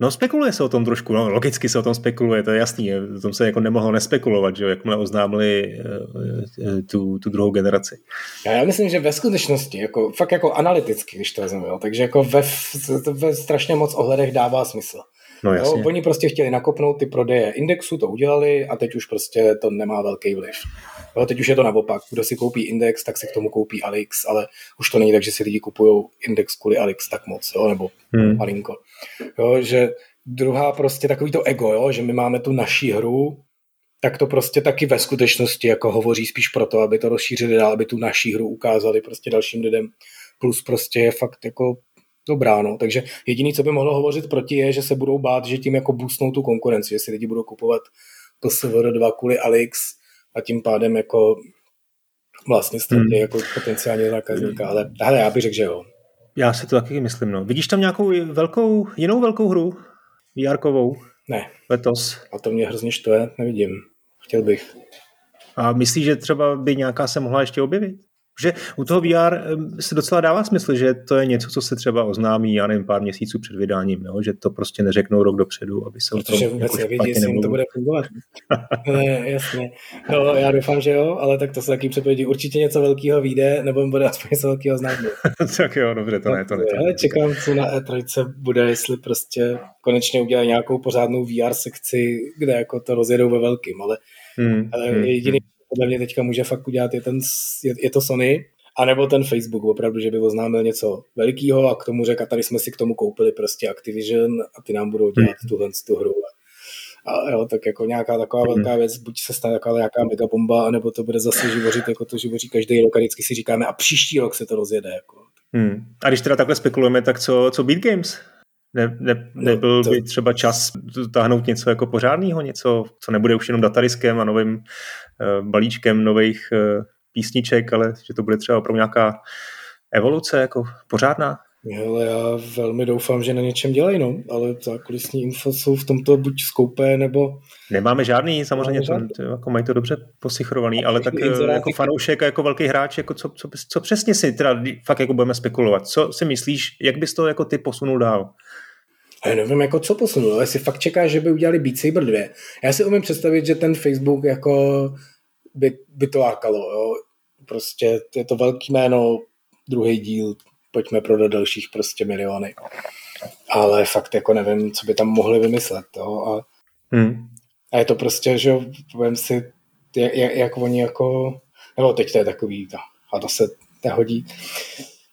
No spekuluje se o tom trošku, no logicky se o tom spekuluje, to je jasný, o tom se jako nemohlo nespekulovat, že jo, jakmile oznámili uh, tu, tu druhou generaci. Já myslím, že ve skutečnosti, jako, fakt jako analyticky, když to vezmu, jo, takže jako ve, ve strašně moc ohledech dává smysl. No, jasně. Jo, oni prostě chtěli nakopnout ty prodeje indexu, to udělali a teď už prostě to nemá velký vliv. Jo, teď už je to naopak. Kdo si koupí index, tak si k tomu koupí Alix, ale už to není tak, že si lidi kupují index kvůli Alix tak moc, jo, nebo hmm. malinko. Jo, že druhá prostě takový to ego, jo, že my máme tu naší hru, tak to prostě taky ve skutečnosti jako hovoří spíš proto, aby to rozšířili dál, aby tu naší hru ukázali prostě dalším lidem. Plus prostě je fakt jako dobrá, no. Takže jediný, co by mohlo hovořit proti, je, že se budou bát, že tím jako boostnou tu konkurenci, že si lidi budou kupovat PSVR 2 kvůli Alix a tím pádem jako vlastně ztratí hmm. jako potenciálně zákazníka, ale, ale já bych řekl, že jo. Já si to taky myslím, no. Vidíš tam nějakou velkou, jinou velkou hru? vr Ne. Letos? A to mě hrozně štve, nevidím. Chtěl bych. A myslíš, že třeba by nějaká se mohla ještě objevit? Že u toho VR se docela dává smysl, že to je něco, co se třeba oznámí, já nevím, pár měsíců před vydáním, no? že to prostě neřeknou rok dopředu, aby se Protože vůbec jako nevědí, jestli jim to bude fungovat. ne, jasně. No, já doufám, že jo, ale tak to se taky předpovědí. Určitě něco velkého vyjde, nebo bude aspoň něco velkého znát. tak jo, dobře, to ne, to ne. To ne. Čekám, co na E3 bude, jestli prostě konečně udělají nějakou pořádnou VR sekci, kde jako to rozjedou ve velkým, ale, hmm, ale hmm, jediný hmm podle mě teďka může fakt udělat, je, ten, je, je to Sony, anebo ten Facebook opravdu, že by oznámil něco velikého a k tomu řekl, a tady jsme si k tomu koupili prostě Activision a ty nám budou dělat mm. tuhle tu hru. A jo, tak jako nějaká taková mm. velká věc, buď se stane taková nějaká megabomba, anebo to bude zase živořit, jako to živoří každý rok a vždycky si říkáme a příští rok se to rozjede. Jako. Hmm. A když teda takhle spekulujeme, tak co, co Beat Games? Ne, ne, no, nebyl no, to... by třeba čas táhnout něco jako pořádného, něco, co nebude už jenom datariskem a novým uh, balíčkem nových uh, písniček, ale že to bude třeba opravdu nějaká evoluce jako pořádná? Ale já velmi doufám, že na něčem dělají, no, ale zákulisní info jsou v tomto buď skoupé, nebo... Nemáme žádný, samozřejmě, Nemáme žádný. To, jako mají to dobře posichrovaný, ale tak eh, jako fanoušek a jako velký hráč, jako co, co, co přesně si teda fakt jako budeme spekulovat? Co si myslíš, jak bys to jako ty posunul dál? Já nevím, jako co posunul, ale si fakt čeká, že by udělali Beat Saber 2. Já si umím představit, že ten Facebook jako by, by to lákalo, jo. Prostě je to velký jméno, druhý díl, pojďme prodat dalších prostě miliony. Ale fakt jako nevím, co by tam mohli vymyslet, jo. A, hmm. a je to prostě, že povím si, jak, jak oni jako, nebo teď to je takový, a to se nehodí,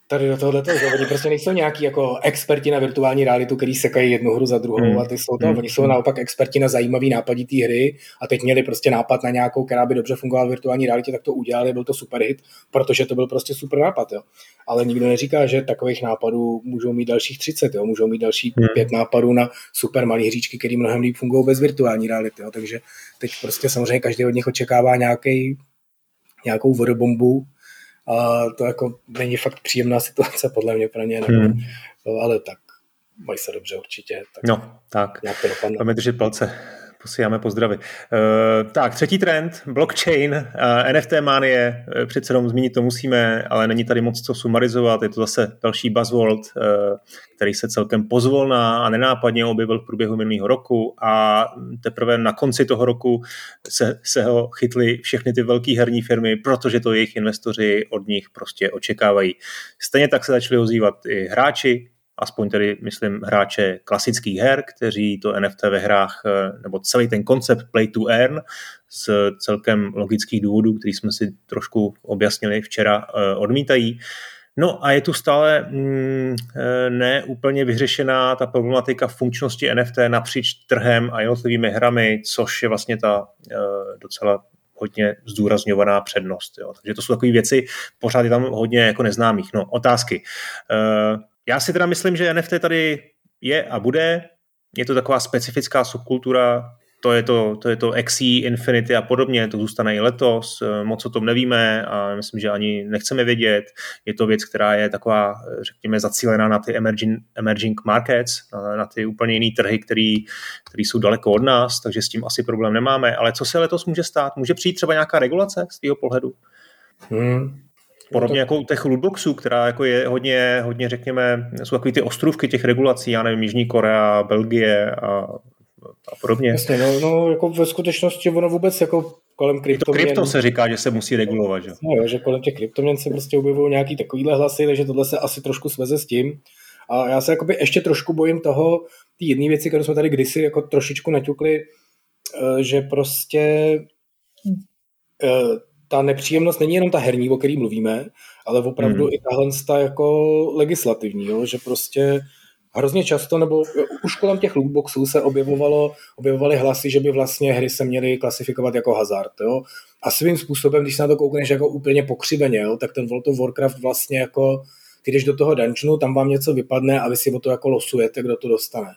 tady do tohohle toho, oni prostě nejsou nějaký jako experti na virtuální realitu, který sekají jednu hru za druhou mm. a ty jsou to, mm. oni jsou naopak experti na zajímavý nápadí té hry a teď měli prostě nápad na nějakou, která by dobře fungovala v virtuální realitě, tak to udělali, byl to super hit, protože to byl prostě super nápad, jo. Ale nikdo neříká, že takových nápadů můžou mít dalších 30, jo. můžou mít další mm. pět nápadů na super malé hříčky, které mnohem líp fungují bez virtuální reality, jo. takže teď prostě samozřejmě každý od nich očekává nějaký, nějakou vodobombu, a to jako není fakt příjemná situace podle mě pro ně, nebo, hmm. ale tak mají se dobře určitě. Tak no, tak. Nějak to dopadne. Máme držet palce. Posíláme pozdravy. Uh, tak, třetí trend, blockchain, uh, NFT manie, uh, přece jenom zmínit to musíme, ale není tady moc co sumarizovat, je to zase další buzzword, uh, který se celkem pozvolná a nenápadně objevil v průběhu minulého roku a teprve na konci toho roku se, se ho chytly všechny ty velké herní firmy, protože to jejich investoři od nich prostě očekávají. Stejně tak se začali ozývat i hráči, aspoň tedy, myslím, hráče klasických her, kteří to NFT ve hrách, eh, nebo celý ten koncept play to earn z celkem logických důvodů, který jsme si trošku objasnili včera, eh, odmítají. No a je tu stále mm, eh, ne úplně vyřešená ta problematika funkčnosti NFT napříč trhem a jednotlivými hrami, což je vlastně ta docela hodně zdůrazňovaná přednost. Jo. Takže to jsou takové věci, pořád je tam hodně jako neznámých. No, otázky. Já si teda myslím, že NFT tady je a bude. Je to taková specifická subkultura, to je to, to je to XE, Infinity a podobně, to zůstane i letos, moc o tom nevíme a myslím, že ani nechceme vědět. Je to věc, která je taková, řekněme, zacílená na ty emerging, emerging markets, na, na ty úplně jiný trhy, který, který jsou daleko od nás, takže s tím asi problém nemáme. Ale co se letos může stát? Může přijít třeba nějaká regulace z tvého pohledu? Hmm. Podobně jako u těch lootboxů, která jako je hodně, hodně, řekněme, jsou takový ty ostrůvky těch regulací, já nevím, Jižní Korea, Belgie a, a podobně. Jasně, no, no, jako ve skutečnosti ono vůbec jako kolem kryptoměn... To krypto se říká, že se musí regulovat, že? No jo, že kolem těch kryptoměn se prostě objevují nějaký takovýhle hlasy, takže tohle se asi trošku sveze s tím. A já se jakoby ještě trošku bojím toho, ty jedné věci, které jsme tady kdysi jako trošičku naťukli, eh, že prostě eh, ta nepříjemnost není jenom ta herní, o který mluvíme, ale opravdu hmm. i tahle ta jako legislativní, jo? že prostě hrozně často, nebo už kolem těch lootboxů se objevovalo, objevovaly hlasy, že by vlastně hry se měly klasifikovat jako hazard. Jo? A svým způsobem, když se na to koukneš jako úplně pokřiveně, jo? tak ten World of Warcraft vlastně jako, když do toho dungeonu, tam vám něco vypadne a vy si o to jako losujete, kdo to dostane.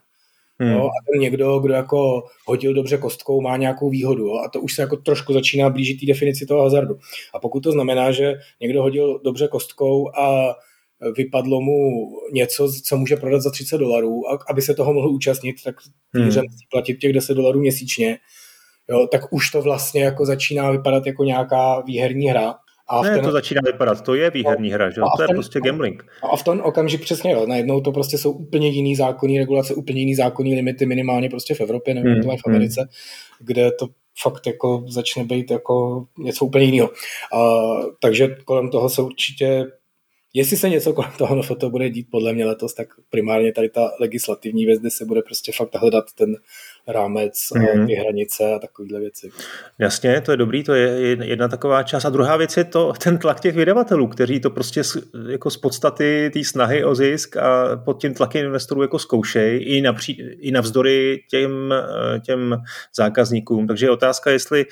Hmm. Jo, a ten někdo, kdo jako hodil dobře kostkou, má nějakou výhodu. Jo, a to už se jako trošku začíná blížit té definici toho hazardu. A pokud to znamená, že někdo hodil dobře kostkou a vypadlo mu něco, co může prodat za 30 dolarů, a aby se toho mohl účastnit, tak hmm. musí platit těch 10 dolarů měsíčně, jo, tak už to vlastně jako začíná vypadat jako nějaká výherní hra. A ne, ten... to začíná vypadat, to je výherní hra, že? to je ten, prostě gambling. A v tom okamžik přesně, jo, najednou to prostě jsou úplně jiný zákonní regulace, úplně jiný zákonní limity, minimálně prostě v Evropě, nevím, hmm, v Americe, hmm. kde to fakt jako začne být jako něco úplně jiného. takže kolem toho se určitě Jestli se něco kolem toho foto bude dít podle mě letos, tak primárně tady ta legislativní věc, kde se bude prostě fakt hledat ten rámec, mm-hmm. ty hranice a takovéhle věci. Jasně, to je dobrý, to je jedna taková část. A druhá věc je to ten tlak těch vydavatelů, kteří to prostě jako z podstaty té snahy o zisk a pod tím tlakem investorů jako zkoušejí i, napří, i navzdory těm, těm zákazníkům. Takže je otázka, jestli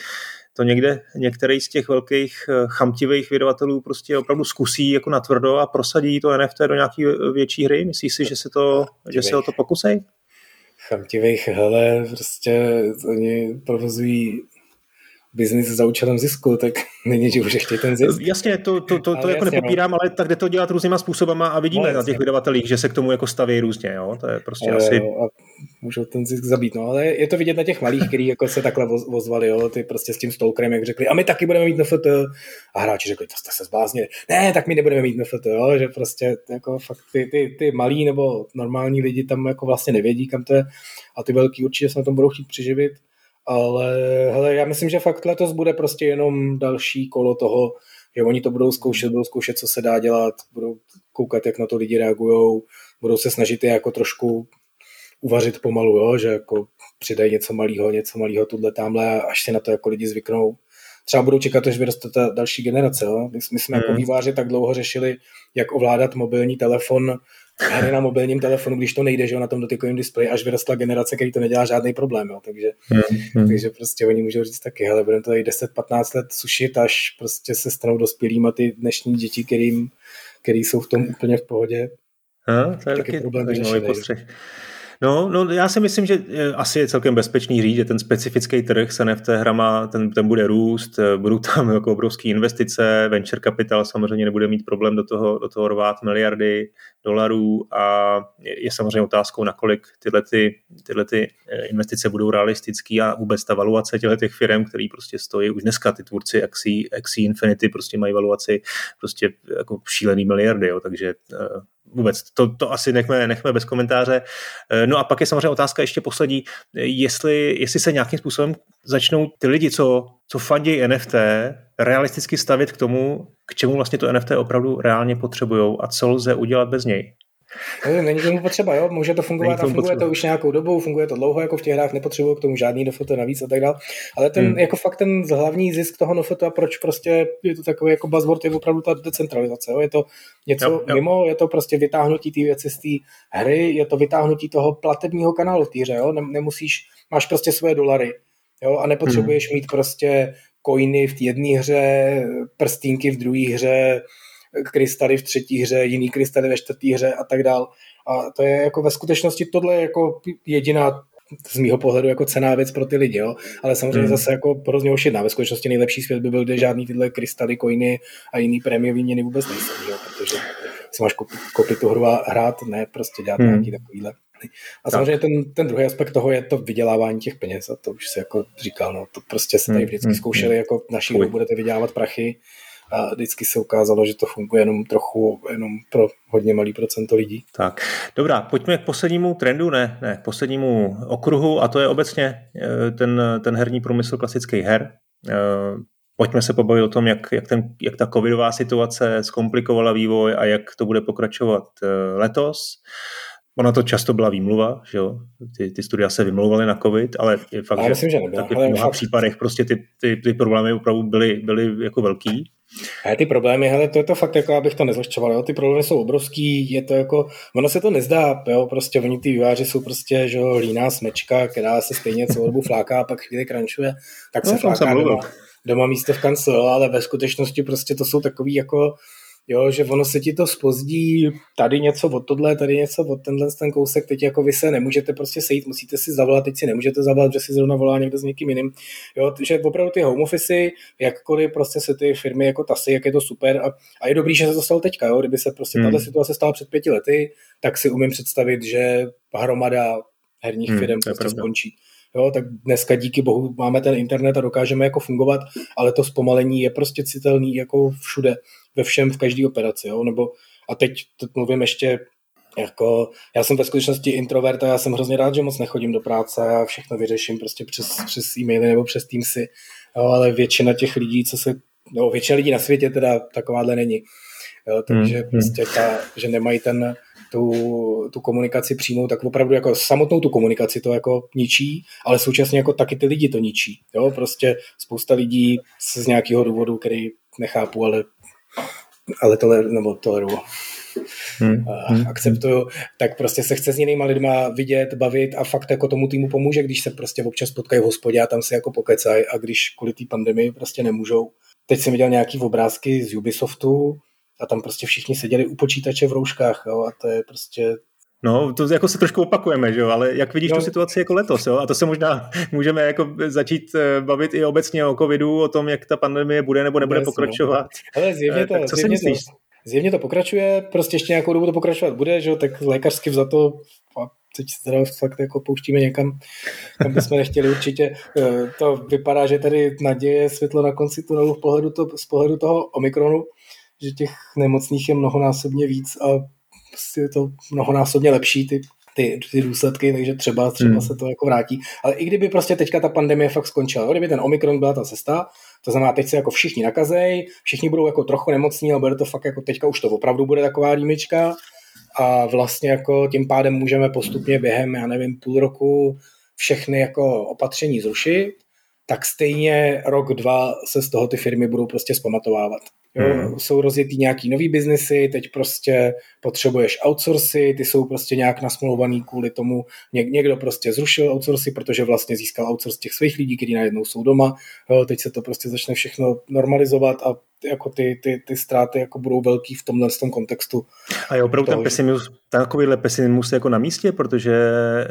to někde některý z těch velkých eh, chamtivých vydavatelů prostě opravdu zkusí jako natvrdo a prosadí to NFT do nějaké větší hry? Myslíš si, že se, to, že se o to pokusej? Chamtivých, hele, prostě oni provozují biznis za účelem zisku, tak není, že už ještě ten zisk. Jasně, to, to, to, to jako jasně, nepopírám, no. ale tak jde to dělat různýma způsobama a vidíme no, na těch vydavatelích, že se k tomu jako staví různě, jo? to je prostě a, asi... A můžou ten zisk zabít, no, ale je to vidět na těch malých, který jako se takhle vozvali, jo, ty prostě s tím stolkrem, jak řekli, a my taky budeme mít NFT, a hráči řekli, to jste se zbláznili, ne, tak my nebudeme mít NFT, jo, že prostě jako fakt ty, ty, ty malí nebo normální lidi tam jako vlastně nevědí, kam to je, a ty velký určitě se na tom budou chtít přiživit, ale hele, já myslím, že fakt letos bude prostě jenom další kolo toho, že oni to budou zkoušet, budou zkoušet, co se dá dělat, budou koukat, jak na to lidi reagují, budou se snažit je jako trošku uvařit pomalu, jo? že jako přidají něco malého, něco malého tuhle tamhle, až si na to jako lidi zvyknou. Třeba budou čekat, až vyroste ta další generace. Jo? My, my jsme jako hmm. jako výváři tak dlouho řešili, jak ovládat mobilní telefon hry na mobilním telefonu, když to nejde, že jo, na tom dotykovém displeji, až vyrostla generace, který to nedělá žádný problém, jo, takže, hmm, hmm. takže prostě oni můžou říct taky, hele, budeme to tady 10-15 let sušit, až prostě se stanou dospělými ty dnešní děti, kterým, který jsou v tom úplně v pohodě. Ha, to je taky, taky problém No, no, já si myslím, že asi je celkem bezpečný říct, že ten specifický trh s NFT hrama, ten, ten bude růst, eh, budou tam jako obrovské investice, venture capital samozřejmě nebude mít problém do toho, do toho rvát miliardy dolarů a je, samozřejmě otázkou, nakolik tyhle, ty, tyhle ty eh, investice budou realistické a vůbec ta valuace těchto těch firm, který prostě stojí už dneska ty tvůrci Axie, Axie Infinity prostě mají valuaci prostě jako šílený miliardy, jo, takže eh, vůbec, to, to asi nechme, nechme bez komentáře. Eh, no a pak je samozřejmě otázka ještě poslední, jestli, jestli se nějakým způsobem začnou ty lidi, co, co fandí NFT, realisticky stavit k tomu, k čemu vlastně to NFT opravdu reálně potřebují a co lze udělat bez něj. Není tomu potřeba, jo? může to fungovat a funguje potřeba. to už nějakou dobu, funguje to dlouho, jako v těch hrách nepotřebují k tomu žádný nofoto navíc a tak dále. Ale ten, hmm. jako fakt ten hlavní zisk toho nofoto a proč prostě je to takový jako buzzword, je opravdu ta decentralizace. Jo? Je to něco jo, jo. mimo, je to prostě vytáhnutí té věci z té hry, je to vytáhnutí toho platebního kanálu v té hře, jo? Nemusíš, máš prostě svoje dolary, jo? a nepotřebuješ hmm. mít prostě coiny v jedné hře, prstínky v druhé hře, krystaly v třetí hře, jiný krystaly ve čtvrtý hře a tak dál. A to je jako ve skutečnosti tohle je jako jediná z mýho pohledu jako cená věc pro ty lidi, jo? ale samozřejmě hmm. zase jako hrozně ošidná. Ve skutečnosti nejlepší svět by byl, kde žádný tyhle krystaly, coiny a jiný prémiový měny vůbec nejsou, jo? protože si máš koupit, koupit tu hru a hrát, ne prostě dělat hmm. nějaký takovýhle. A samozřejmě ten, ten druhý aspekt toho je to vydělávání těch peněz a to už se jako říkal, no, to prostě se tady hmm, vždycky hmm, zkoušeli, jako naši, budete vydělávat prachy, a vždycky se ukázalo, že to funguje jenom trochu, jenom pro hodně malý procento lidí. Tak, dobrá, pojďme k poslednímu trendu, ne, ne, k poslednímu okruhu a to je obecně eh, ten, ten herní průmysl klasických her. Eh, pojďme se pobavit o tom, jak, jak, ten, jak ta covidová situace zkomplikovala vývoj a jak to bude pokračovat eh, letos. Ona to často byla výmluva, že jo? Ty, ty studia se vymlouvaly na covid, ale je fakt, že, myslím, že nebyla, taky v mnoha fakt... případech prostě ty, ty, ty problémy opravdu byly, byly jako velký. A ty problémy, hele, to je to fakt jako, abych to nezlehčoval, jo, ty problémy jsou obrovský, je to jako, ono se to nezdá, jo, prostě oni ty výváři jsou prostě, že jo, líná smečka, která se stejně celou dobu fláká a pak chvíli krančuje, tak se no, fláká doma, doma místo v kancel, ale ve skutečnosti prostě to jsou takový jako, jo, že ono se ti to spozdí, tady něco od tohle, tady něco od tenhle ten kousek, teď jako vy se nemůžete prostě sejít, musíte si zavolat, teď si nemůžete zavolat, že si zrovna volá někdo s někým jiným, jo, že opravdu ty home office, jakkoliv prostě se ty firmy jako tasy, jak je to super a, a je dobrý, že se to stalo teďka, jo, kdyby se prostě hmm. tato situace stala před pěti lety, tak si umím představit, že hromada herních hmm, firm prostě skončí. Jo, tak dneska díky bohu máme ten internet a dokážeme jako fungovat, ale to zpomalení je prostě citelný jako všude ve všem, v každé operaci, jo? nebo a teď, teď mluvím ještě jako, já jsem ve skutečnosti introvert a já jsem hrozně rád, že moc nechodím do práce a všechno vyřeším prostě přes, přes e-maily nebo přes Teamsy, jo, ale většina těch lidí, co se, no většina lidí na světě teda takováhle není. Jo, takže hmm. prostě ta, že nemají ten, tu, tu komunikaci přímou, tak opravdu jako samotnou tu komunikaci to jako ničí, ale současně jako taky ty lidi to ničí. Jo? Prostě spousta lidí se z nějakého důvodu, který nechápu, ale ale tohle, nebo toleruju. Hmm. hmm. akceptuju, tak prostě se chce s jinýma lidma vidět, bavit a fakt jako tomu týmu pomůže, když se prostě občas potkají v hospodě a tam se jako pokecají a když kvůli té pandemii prostě nemůžou. Teď jsem viděl nějaký obrázky z Ubisoftu a tam prostě všichni seděli u počítače v rouškách jo, a to je prostě No, to jako se trošku opakujeme, že jo, ale jak vidíš no. tu situaci jako letos, jo, a to se možná můžeme jako začít eh, bavit i obecně o covidu, o tom, jak ta pandemie bude nebo nebude Jasně. pokračovat. Ale zjevně eh, to, tak co zjevně si myslíš? To, zjevně to pokračuje, prostě ještě nějakou dobu to pokračovat bude, že jo, tak lékařsky za to teď se teda fakt jako pouštíme někam, kam bychom nechtěli určitě. Eh, to vypadá, že tady naděje světlo na konci tunelu v pohledu to, z pohledu toho Omikronu, že těch nemocných je mnohonásobně víc a prostě je to mnohonásobně lepší ty, ty, ty důsledky, takže třeba, třeba hmm. se to jako vrátí. Ale i kdyby prostě teďka ta pandemie fakt skončila, kdyby ten Omikron byla ta cesta, to znamená, teď se jako všichni nakazej, všichni budou jako trochu nemocní, ale bude to fakt jako teďka už to opravdu bude taková rýmička a vlastně jako tím pádem můžeme postupně během, já nevím, půl roku všechny jako opatření zrušit, tak stejně rok, dva se z toho ty firmy budou prostě zpamatovávat. Hmm. Jsou rozjetý nějaký nový biznesy, teď prostě potřebuješ outsourcy, ty jsou prostě nějak nasmluvaný kvůli tomu, Ně, někdo prostě zrušil outsourcy, protože vlastně získal outsource těch svých lidí, kteří najednou jsou doma, teď se to prostě začne všechno normalizovat a jako ty, ty, ty ztráty jako budou velký v tomhle tom kontextu. A je opravdu ten pesimismus, takovýhle pesimismus jako na místě, protože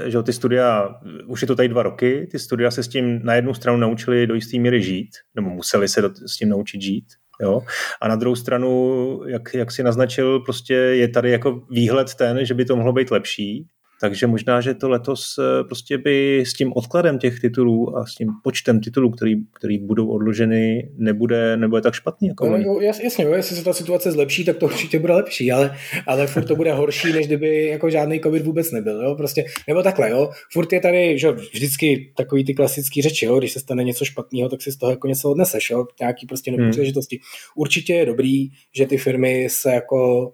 že ty studia, už je to tady dva roky, ty studia se s tím na jednu stranu naučili do jisté míry žít, nebo museli se do, s tím naučit žít, Jo? A na druhou stranu, jak, jak si naznačil, prostě je tady jako výhled ten, že by to mohlo být lepší, takže možná, že to letos eh, prostě by s tím odkladem těch titulů a s tím počtem titulů, který, který budou odloženy, nebude, nebude tak špatný. Jako no, jo, jasně, jo, jestli se ta situace zlepší, tak to určitě bude lepší, ale, ale furt to bude horší, než kdyby jako žádný covid vůbec nebyl. Jo? Prostě, nebo takhle, jo? furt je tady že vždycky takový ty klasický řeči, jo? když se stane něco špatného, tak si z toho jako něco odneseš, jo? nějaký prostě hmm. příležitosti. Určitě je dobrý, že ty firmy se jako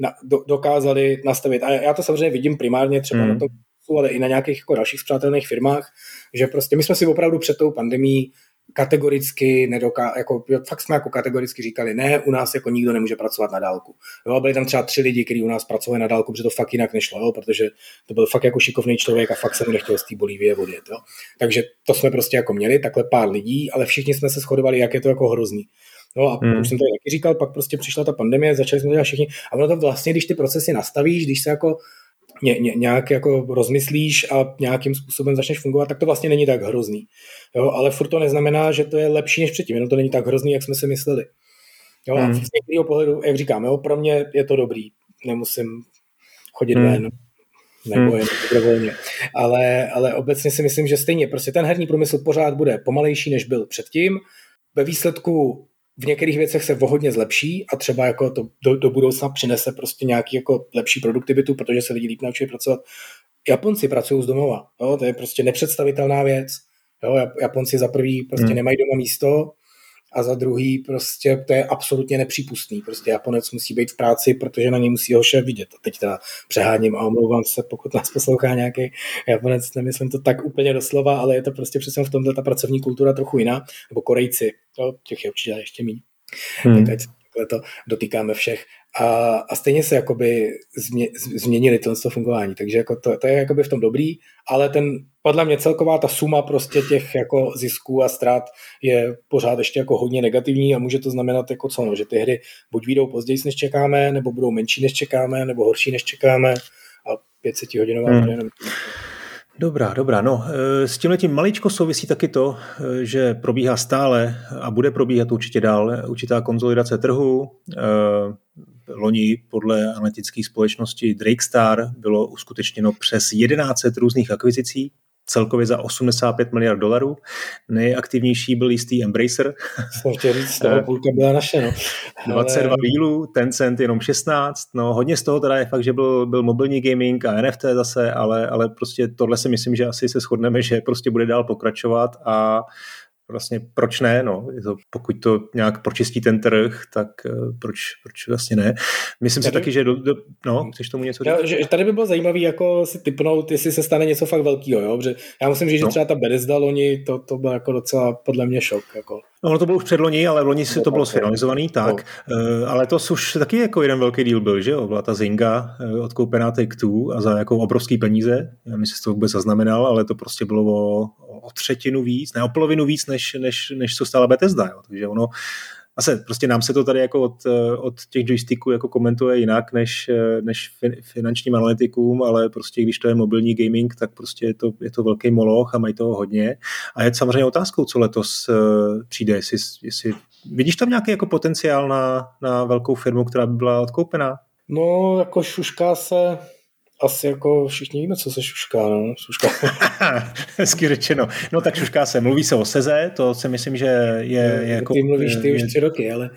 na, do, dokázali nastavit. A já to samozřejmě vidím primárně třeba mm. na tom, ale i na nějakých jako dalších spřátelných firmách, že prostě my jsme si opravdu před tou pandemí kategoricky nedoká, jako, fakt jsme jako kategoricky říkali, ne, u nás jako nikdo nemůže pracovat na dálku. Jo, byli tam třeba tři lidi, kteří u nás pracovali na dálku, protože to fakt jinak nešlo, jo, protože to byl fakt jako šikovný člověk a fakt se mu nechtěl z té Bolívie odjet. Jo. Takže to jsme prostě jako měli, takhle pár lidí, ale všichni jsme se shodovali, jak je to jako hrozný. No a hmm. už jsem to taky říkal, pak prostě přišla ta pandemie, začali jsme dělat všichni. A ono to vlastně, když ty procesy nastavíš, když se jako ně, ně, nějak jako rozmyslíš a nějakým způsobem začneš fungovat, tak to vlastně není tak hrozný. Jo, ale furt to neznamená, že to je lepší než předtím, jenom to není tak hrozný, jak jsme si mysleli. Jo, hmm. a z některého pohledu, jak říkám, jo, pro mě je to dobrý. Nemusím chodit hmm. ven, nebo hmm. jen dobrovolně. Ale, ale obecně si myslím, že stejně prostě ten herní průmysl pořád bude pomalejší, než byl předtím. Ve výsledku v některých věcech se vohodně zlepší a třeba jako to do, do budoucna přinese prostě nějaký jako lepší produktivitu, protože se lidi líp naučí pracovat. Japonci pracují z domova, jo? to je prostě nepředstavitelná věc. Jo? Japonci za prvý prostě hmm. nemají doma místo, a za druhý prostě to je absolutně nepřípustný. Prostě Japonec musí být v práci, protože na něj musí ho šéf vidět. A teď teda přeháním a omlouvám se, pokud nás poslouchá nějaký Japonec, nemyslím to tak úplně doslova, ale je to prostě přesně v tomhle ta pracovní kultura trochu jiná, nebo Korejci, jo, těch je určitě ještě méně. Hmm. Tak to dotýkáme všech. A, a stejně se jakoby změ, změnili to fungování, takže jako to, to je jakoby v tom dobrý, ale ten, podle mě celková ta suma prostě těch jako zisků a ztrát je pořád ještě jako hodně negativní a může to znamenat jako co, no, že ty hry buď výjdou později, než čekáme, nebo budou menší, než čekáme, nebo horší, než čekáme a 500 hodinová hmm. Dobrá, dobrá. No, eh, s tím letím maličko souvisí taky to, eh, že probíhá stále a bude probíhat určitě dál určitá konzolidace trhu. Eh, loni podle analytické společnosti Drakestar bylo uskutečněno přes 1100 různých akvizicí celkově za 85 miliard dolarů. Nejaktivnější byl jistý Embracer. Jsem chtěl říct, toho půlka byla naše. No. 22 Ale... dílů, Tencent jenom 16. No, hodně z toho teda je fakt, že byl, byl mobilní gaming a NFT zase, ale, ale prostě tohle si myslím, že asi se shodneme, že prostě bude dál pokračovat a vlastně proč ne, no, to, pokud to nějak pročistí ten trh, tak uh, proč, proč vlastně ne. Myslím tady, si taky, že do, do, no, chceš tomu něco říct? Já, že tady by bylo zajímavé jako si typnout, jestli se stane něco fakt velkého, jo, protože já musím říct, no. že třeba ta Bethesda loni, to, to byl jako docela podle mě šok, jako. No, to bylo už předloni, ale v loni si to bylo sfinalizovaný, tak. No. Ale to už taky jako jeden velký díl byl, že jo? Byla ta Zinga eh, odkoupená Take-Two a za jako obrovský peníze. Já myslím, že to vůbec zaznamenal, ale to prostě bylo o, o třetinu víc, ne o polovinu víc, než, než, než co stála Bethesda, jo? Takže ono, se, prostě nám se to tady jako od, od těch joysticků jako komentuje jinak než, než finančním analytikům, ale prostě když to je mobilní gaming, tak prostě je to, je to velký moloch a mají toho hodně. A je samozřejmě otázkou, co letos uh, přijde, jestli, jestli vidíš tam nějaký jako potenciál na, na velkou firmu, která by byla odkoupená? No, jako šušká se asi jako všichni víme, co se šušká, no. Šušká. Hezky řečeno. No tak šušká se. Mluví se o Seze, to si myslím, že je, je jako... Ty mluvíš ty je, už tři roky, ale...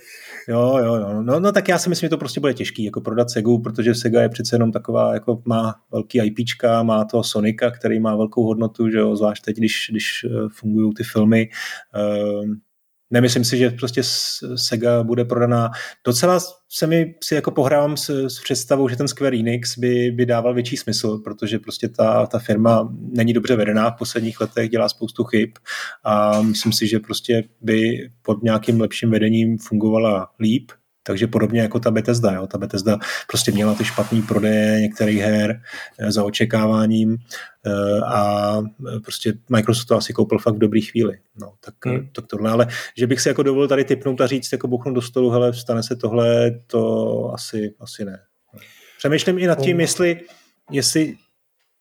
Jo, jo, jo. No, no, tak já si myslím, že to prostě bude těžký, jako prodat Segu, protože Sega je přece jenom taková, jako má velký IPčka, má to Sonika, který má velkou hodnotu, že jo, zvlášť teď, když, když eh, fungují ty filmy. Um, Nemyslím si, že prostě Sega bude prodaná. Docela se mi si jako pohrávám s, s představou, že ten Square Enix by, by dával větší smysl, protože prostě ta, ta firma není dobře vedená v posledních letech, dělá spoustu chyb a myslím si, že prostě by pod nějakým lepším vedením fungovala líp takže podobně jako ta Bethesda. Jo? Ta Bethesda prostě měla ty špatný prodeje některých her eh, za očekáváním eh, a eh, prostě Microsoft to asi koupil fakt v dobrý chvíli. No, tak, hmm. tak tohle, ale že bych si jako dovolil tady typnout a říct, jako buchnout do stolu, hele, stane se tohle, to asi, asi ne. Přemýšlím i nad tím, hmm. jestli, jestli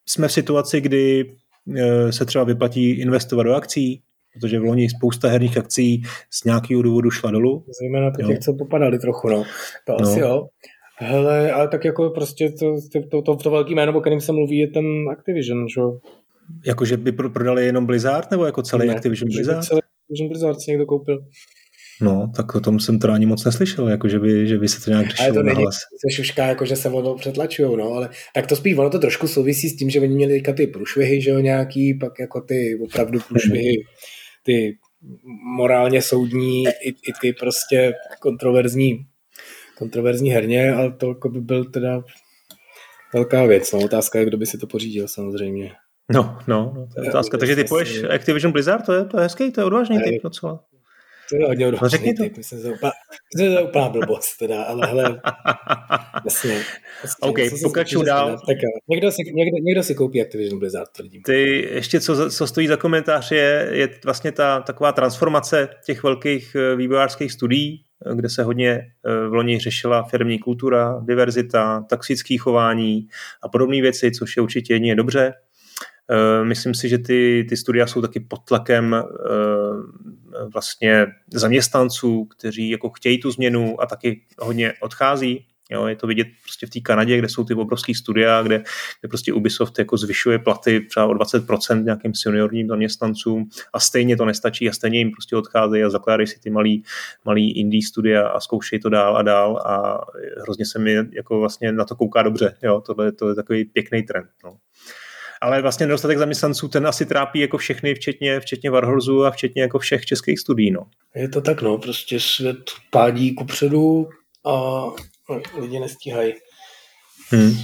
jsme v situaci, kdy se třeba vyplatí investovat do akcí, protože v loni spousta herních akcí z nějakého důvodu šla dolů. Zejména po těch, co popadali trochu, no. To no. asi jo. Hele, ale tak jako prostě to, to, to, to velký jméno, o kterém se mluví, je ten Activision, že Jakože by prodali jenom Blizzard, nebo jako celý ne, Activision Blizzard? Celý Activision Blizzard si někdo koupil. No, tak o tom jsem to ani moc neslyšel, jako že by, že by se to nějak řešilo Ale to není se šušká, jako že se ono přetlačují, no, ale tak to spíš, ono to trošku souvisí s tím, že oni měli ty průšvihy, že jo, nějaký, pak jako ty opravdu průšvihy ty morálně soudní i, i ty prostě kontroverzní, kontroverzní herně, ale to jako by byl teda velká věc. No. Otázka je, kdo by si to pořídil samozřejmě. No, no, no to je otázka. Takže ty poješ Activision Blizzard, to je, to je hezký, to je odvážný typ docela. To je hodně odvážný no, řekni to. typ, myslím, že to je úplná blbost, teda, ale hele, jasně. Vlastně, OK, pokračuju dál. Tak někdo si, někdo, někdo si koupí Activision Blizzard, tvrdím. Ty, ještě co, co stojí za komentář je, je vlastně ta taková transformace těch velkých eh, vývojářských studií, kde se hodně v loni řešila firmní kultura, diverzita, toxické chování a podobné věci, což je určitě jedině dobře. Myslím si, že ty, ty studia jsou taky pod tlakem vlastně zaměstnanců, kteří jako chtějí tu změnu a taky hodně odchází. Jo, je to vidět prostě v té Kanadě, kde jsou ty obrovské studia, kde, kde prostě Ubisoft jako zvyšuje platy třeba o 20% nějakým seniorním zaměstnancům a stejně to nestačí a stejně jim prostě odcházejí a zakládají si ty malý, malý indie studia a zkoušejí to dál a dál a hrozně se mi jako vlastně na to kouká dobře. Jo, tohle to je takový pěkný trend. No ale vlastně nedostatek zaměstnanců ten asi trápí jako všechny, včetně, včetně Warhorzu a včetně jako všech českých studií. No. Je to tak, no, prostě svět pádí kupředu a lidi nestíhají. Hmm.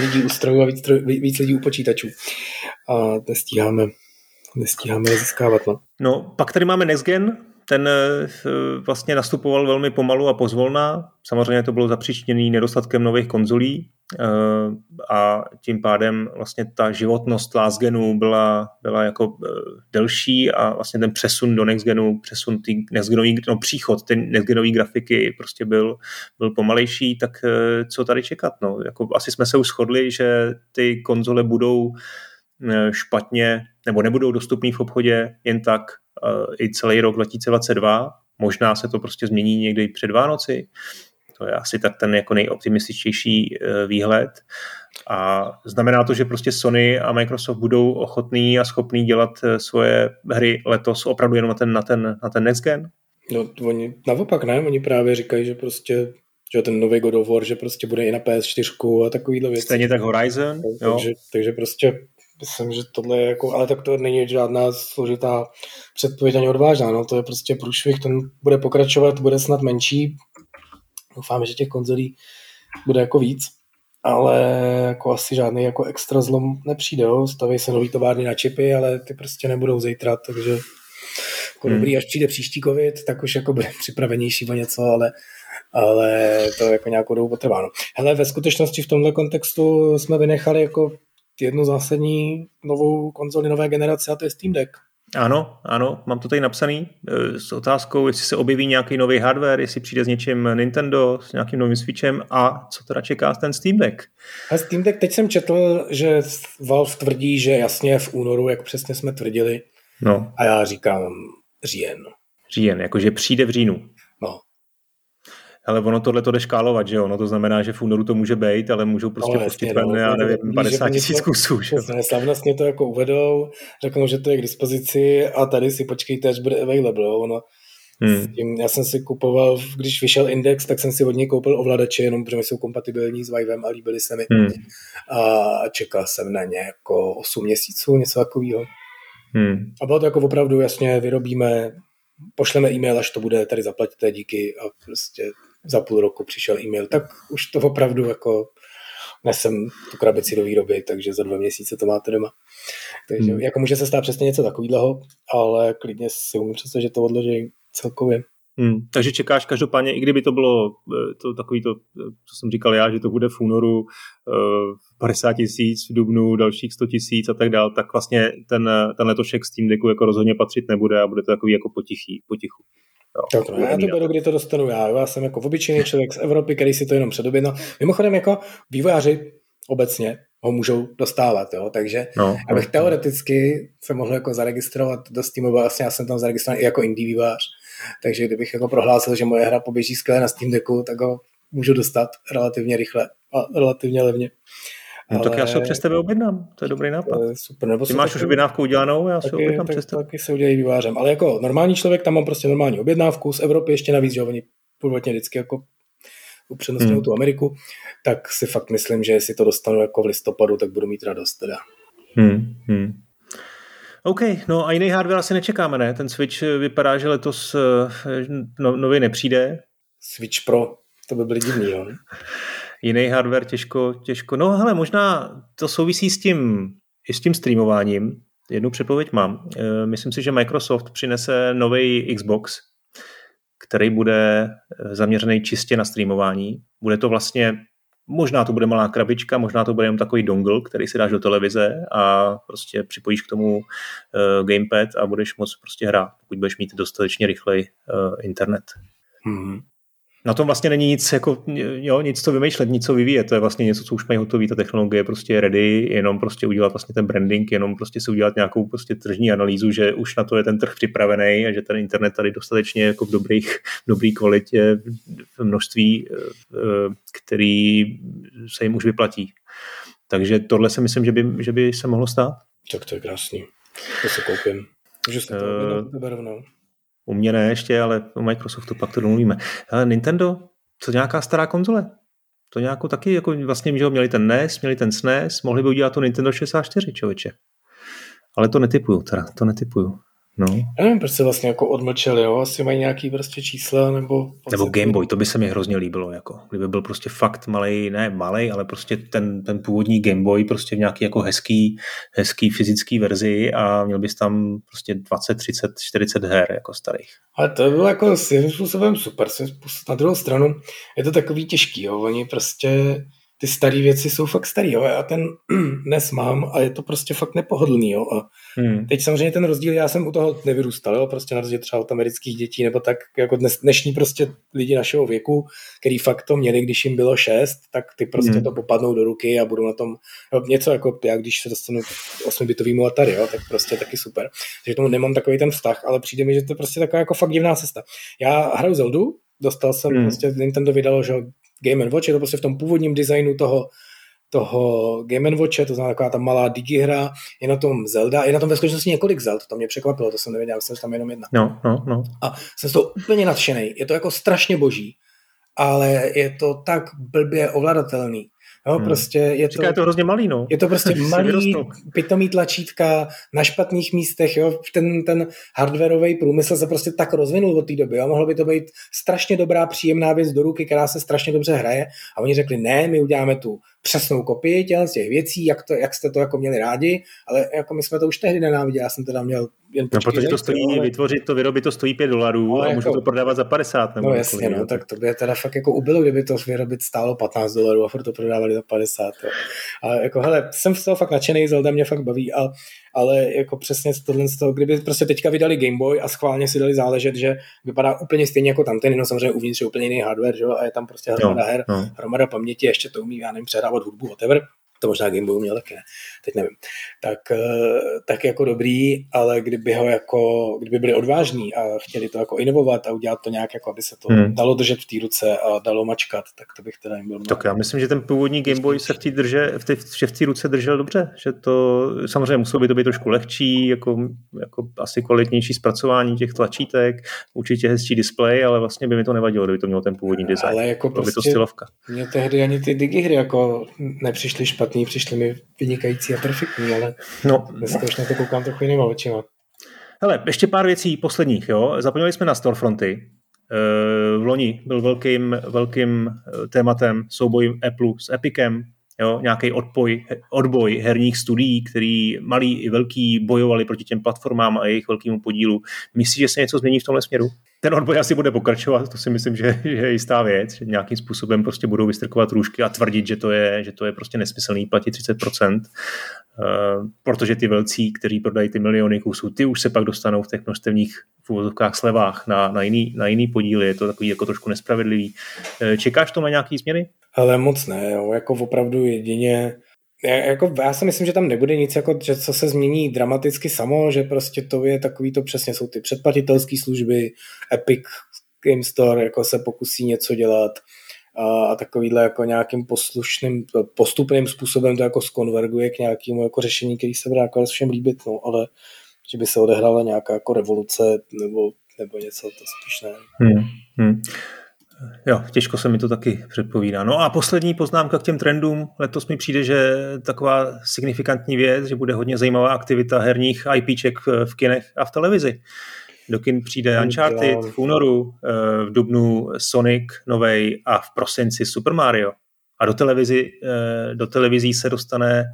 Lidi u strojů a víc, víc lidí u počítačů. A nestíháme, nestíháme je získávat. No. no, pak tady máme Next Gen, ten eh, vlastně nastupoval velmi pomalu a pozvolná. Samozřejmě to bylo zapříčněné nedostatkem nových konzolí eh, a tím pádem vlastně ta životnost last genu byla, byla jako eh, delší a vlastně ten přesun do next genu, přesun ty next genový, no příchod ty next genový grafiky prostě byl, byl pomalejší, tak co tady čekat? No, jako asi jsme se už shodli, že ty konzole budou špatně nebo nebudou dostupné v obchodě jen tak i celý rok 2022. Možná se to prostě změní někdy před Vánoci. To je asi tak ten jako nejoptimističtější e, výhled. A znamená to, že prostě Sony a Microsoft budou ochotní a schopní dělat e, svoje hry letos opravdu jenom na ten, na ten, na ten next gen? No, oni naopak ne, oni právě říkají, že prostě že ten nový God of War, že prostě bude i na PS4 a takovýhle věci. Stejně tak Horizon. Takže, takže prostě myslím, že tohle je jako, ale tak to není žádná složitá předpověď ani odvážná, no, to je prostě průšvih, ten bude pokračovat, bude snad menší, doufám, že těch konzolí bude jako víc, ale jako asi žádný jako extra zlom nepřijde, jo. staví se nový továrny na čipy, ale ty prostě nebudou zítra, takže jako hmm. dobrý, až přijde příští covid, tak už jako bude připravenější o něco, ale ale to jako nějakou dobu potrvá. No. Hele, ve skutečnosti v tomhle kontextu jsme vynechali jako jednu zásadní novou konzoli nové generace a to je Steam Deck. Ano, ano, mám to tady napsaný e, s otázkou, jestli se objeví nějaký nový hardware, jestli přijde s něčím Nintendo, s nějakým novým Switchem a co teda čeká ten Steam Deck. A Steam Deck, teď jsem četl, že Valve tvrdí, že jasně v únoru, jak přesně jsme tvrdili, no. a já říkám říjen. Říjen, jakože přijde v říjnu. No, ale ono tohle to jde škálovat, že jo? No to znamená, že v únoru to může být, ale můžou prostě no, pustit ven, no, já nevím, 50 tisíc kusů. Že? Slavnostně to jako uvedou, řeknou, že to je k dispozici a tady si počkejte, až bude available. Ono, Hmm. Tím, já jsem si kupoval, když vyšel Index, tak jsem si od něj koupil ovladače, jenom protože jsou kompatibilní s Vivem a líbili se mi. Hmm. A čekal jsem na ně jako 8 měsíců, něco takového. Hmm. A bylo to jako opravdu jasně, vyrobíme, pošleme e-mail, až to bude, tady zaplatíte, díky a prostě za půl roku přišel e-mail, tak už to opravdu jako nesem tu krabici do výroby, takže za dva měsíce to máte doma. Takže hmm. jako může se stát přesně něco takového, ale klidně si umím představit, že to odloží celkově. Hmm, takže čekáš každopádně, i kdyby to bylo eh, to takový to, eh, co jsem říkal já, že to bude v únoru uh, eh, 50 tisíc, v dubnu dalších 100 tisíc a tak dál, tak vlastně ten, ten letošek Steam Decku jako rozhodně patřit nebude a bude to takový jako potichý, potichu. Jo, tak, no, já to beru, kdy to dostanu já. Já jsem jako obyčejný člověk z Evropy, který si to jenom předobědnal. Mimochodem jako vývojáři obecně ho můžou dostávat, jo? takže no, abych no. teoreticky se mohl jako zaregistrovat do Steamu, vlastně já jsem tam zaregistrovaný i jako indie vývojář, takže kdybych jako prohlásil, že moje hra poběží skvěle na Steam Decku, tak ho můžu dostat relativně rychle a relativně levně. No ale... tak já se ho přes tebe objednám, to je dobrý nápad. To je super. Nebo Ty máš taky, už objednávku udělanou, já se objednám tak, přes tebe. Taky se udělají vývářem, ale jako normální člověk tam mám prostě normální objednávku z Evropy ještě navíc, že oni původně vždycky jako upřednostňují hmm. tu Ameriku, tak si fakt myslím, že jestli to dostanu jako v listopadu, tak budu mít radost teda. Hmm. Hmm. OK, no a jiný hardware asi nečekáme, ne? Ten Switch vypadá, že letos eh, no, nový nepřijde. Switch Pro, to by byly divný, jo? Jiný hardware těžko, těžko. No hele, možná to souvisí s tím, i s tím streamováním. Jednu předpověď mám. E, myslím si, že Microsoft přinese nový Xbox, který bude e, zaměřený čistě na streamování. Bude to vlastně, možná to bude malá krabička, možná to bude jen takový dongle, který si dáš do televize a prostě připojíš k tomu uh, gamepad a budeš moct prostě hrát, pokud budeš mít dostatečně rychlej uh, internet. Hmm. Na tom vlastně není nic, jako, jo, nic co vymýšlet, nic co vyvíjet, to je vlastně něco, co už mají hotový, ta technologie je prostě ready, jenom prostě udělat vlastně ten branding, jenom prostě si udělat nějakou prostě tržní analýzu, že už na to je ten trh připravený a že ten internet tady dostatečně jako v dobrých, v dobrý kvalitě, v množství, eh, který se jim už vyplatí. Takže tohle si myslím, že by, že by se mohlo stát. Tak to je krásný. To se koupím. Můžu se to uh, rovnou. U mě ne ještě, ale u Microsoftu pak to domluvíme. Ale Nintendo, co nějaká stará konzole? To nějakou taky, jako vlastně, že měli ten NES, měli ten SNES, mohli by udělat to Nintendo 64, člověče. Ale to netypuju, teda, to netypuju. No. Já nevím, proč se vlastně jako odmlčeli, jo? Asi mají nějaký prostě čísla, nebo... Nebo Game Boy, to by se mi hrozně líbilo, jako. Kdyby byl prostě fakt malý, ne malý, ale prostě ten, ten původní Game Boy prostě v nějaký jako hezký, hezký fyzický verzi a měl bys tam prostě 20, 30, 40 her jako starých. Ale to by bylo jako svým způsobem super. Na druhou stranu je to takový těžký, jo? Oni prostě ty staré věci jsou fakt starý, jo. Já ten dnes mám a je to prostě fakt nepohodlný, jo. A hmm. teď samozřejmě ten rozdíl, já jsem u toho nevyrůstal, jo, prostě na rozdíl třeba od amerických dětí, nebo tak jako dnes, dnešní prostě lidi našeho věku, který fakt to měli, když jim bylo šest, tak ty prostě hmm. to popadnou do ruky a budou na tom jo, něco jako já, když se dostanu k 8 bitovýmu Atari, jo, tak prostě taky super. Takže tomu nemám takový ten vztah, ale přijde mi, že to je prostě taková jako fakt divná cesta. Já hraju Zeldu, dostal jsem, hmm. prostě Nintendo vydalo, že Game Watch, je to prostě v tom původním designu toho, toho Game Watche, to znamená taková ta malá digihra, je na tom Zelda, je na tom ve skutečnosti několik Zeld, to mě překvapilo, to jsem nevěděl, jsem tam jenom jedna. No, no, no. A jsem z toho úplně nadšený, je to jako strašně boží, ale je to tak blbě ovladatelný. Jo, hmm. prostě je to, je to hrozně malý, no. Je to prostě malý, pitomý tlačítka na špatných místech, jo. Ten, ten hardwareový průmysl se prostě tak rozvinul od té doby, jo. Mohlo by to být strašně dobrá, příjemná věc do ruky, která se strašně dobře hraje a oni řekli, ne, my uděláme tu přesnou kopii těch, těch věcí, jak, to, jak jste to jako měli rádi, ale jako my jsme to už tehdy nenáviděli, já jsem teda měl jen No, protože to stojí, ale... vytvořit to, vyrobit to stojí 5 dolarů no, a jako... můžu to prodávat za 50. Nebo no jasně, no, tak to by je teda fakt jako ubylo, kdyby to vyrobit stálo 15 dolarů a furt to prodávali za 50. Jo. A jako hele, jsem z toho fakt nadšený, Zelda mě fakt baví a ale jako přesně tohle z toho, kdyby prostě teďka vydali Game Boy a schválně si dali záležet, že vypadá úplně stejně jako tam ten, no samozřejmě uvnitř je úplně jiný hardware, že jo, a je tam prostě hromada her, no. hromada paměti, ještě to umí, já nevím, předávat hudbu, whatever, to možná Game Boy měl taky, ne? teď nevím, tak, eh, tak jako dobrý, ale kdyby ho jako, kdyby byli odvážní a chtěli to jako inovovat a udělat to nějak, jako aby se to hmm. dalo držet v té ruce a dalo mačkat, tak to bych teda jim byl Tak já myslím, že ten původní Game Boy se v té drže, v té, v té ruce držel dobře, že to samozřejmě muselo by to být trošku lehčí, jako, jako asi kvalitnější zpracování těch tlačítek, určitě hezčí displej, ale vlastně by mi to nevadilo, kdyby to mělo ten původní design. Ale jako prostě, by to prostě stylovka. Mě tehdy ani ty digihry jako nepřišly špatný, přišly mi vynikající a perfektní, ale no. dneska už na to koukám trochu jinýma očima. Hele, ještě pár věcí posledních. Jo. Zapomněli jsme na storefronty. Eh, v loni byl velkým, velkým eh, tématem souboj Apple s Epicem, nějaký odboj, odboj herních studií, který malí i velký bojovali proti těm platformám a jejich velkému podílu. Myslíš, že se něco změní v tomhle směru? Ten odboj asi bude pokračovat, to si myslím, že, že je jistá věc, že nějakým způsobem prostě budou vystrkovat růžky a tvrdit, že to je, že to je prostě nesmyslný platit 30%, uh, eh, protože ty velcí, kteří prodají ty miliony kusů, ty už se pak dostanou v těch množstevních v slevách na, na, jiný, na jiný podíly, je to takový jako trošku nespravedlivý. Uh, čekáš to na nějaký změny? Ale moc ne, jo. jako opravdu jedině jako, já si myslím, že tam nebude nic, jako, že co se změní dramaticky samo, že prostě to je takový, to přesně jsou ty předplatitelské služby, Epic Game Store jako se pokusí něco dělat a, a takovýhle jako nějakým poslušným, postupným způsobem to jako skonverguje k nějakému jako řešení, který se bude jako všem líbit, no, ale že by se odehrála nějaká jako revoluce nebo, nebo něco, to spíš ne. Hmm, hmm. Jo, těžko se mi to taky předpovídá. No a poslední poznámka k těm trendům. Letos mi přijde, že taková signifikantní věc, že bude hodně zajímavá aktivita herních IPček v kinech a v televizi. Do kin přijde Uncharted v únoru, eh, v dubnu Sonic novej a v prosinci Super Mario. A do, televizi, eh, do televizí se dostane,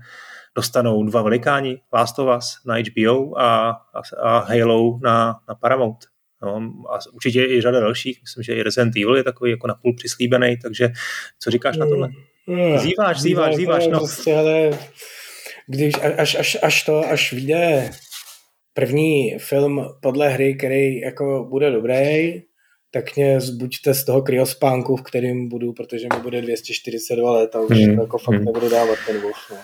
dostanou dva velikáni, Last of Us na HBO a, a, a Halo na, na Paramount. No, a určitě i řada dalších, myslím, že i Resident Evil je takový jako napůl přislíbený, takže co říkáš na tohle? Mm, zíváš, zíváš, zíváš, no. Prostě, ale když, až, až, až to, až vyjde první film podle hry, který jako bude dobrý, tak mě zbuďte z toho kryospánku, v kterým budu, protože mi bude 242 let a už hmm. jako fakt hmm. nebudu dávat ten Wolf. No.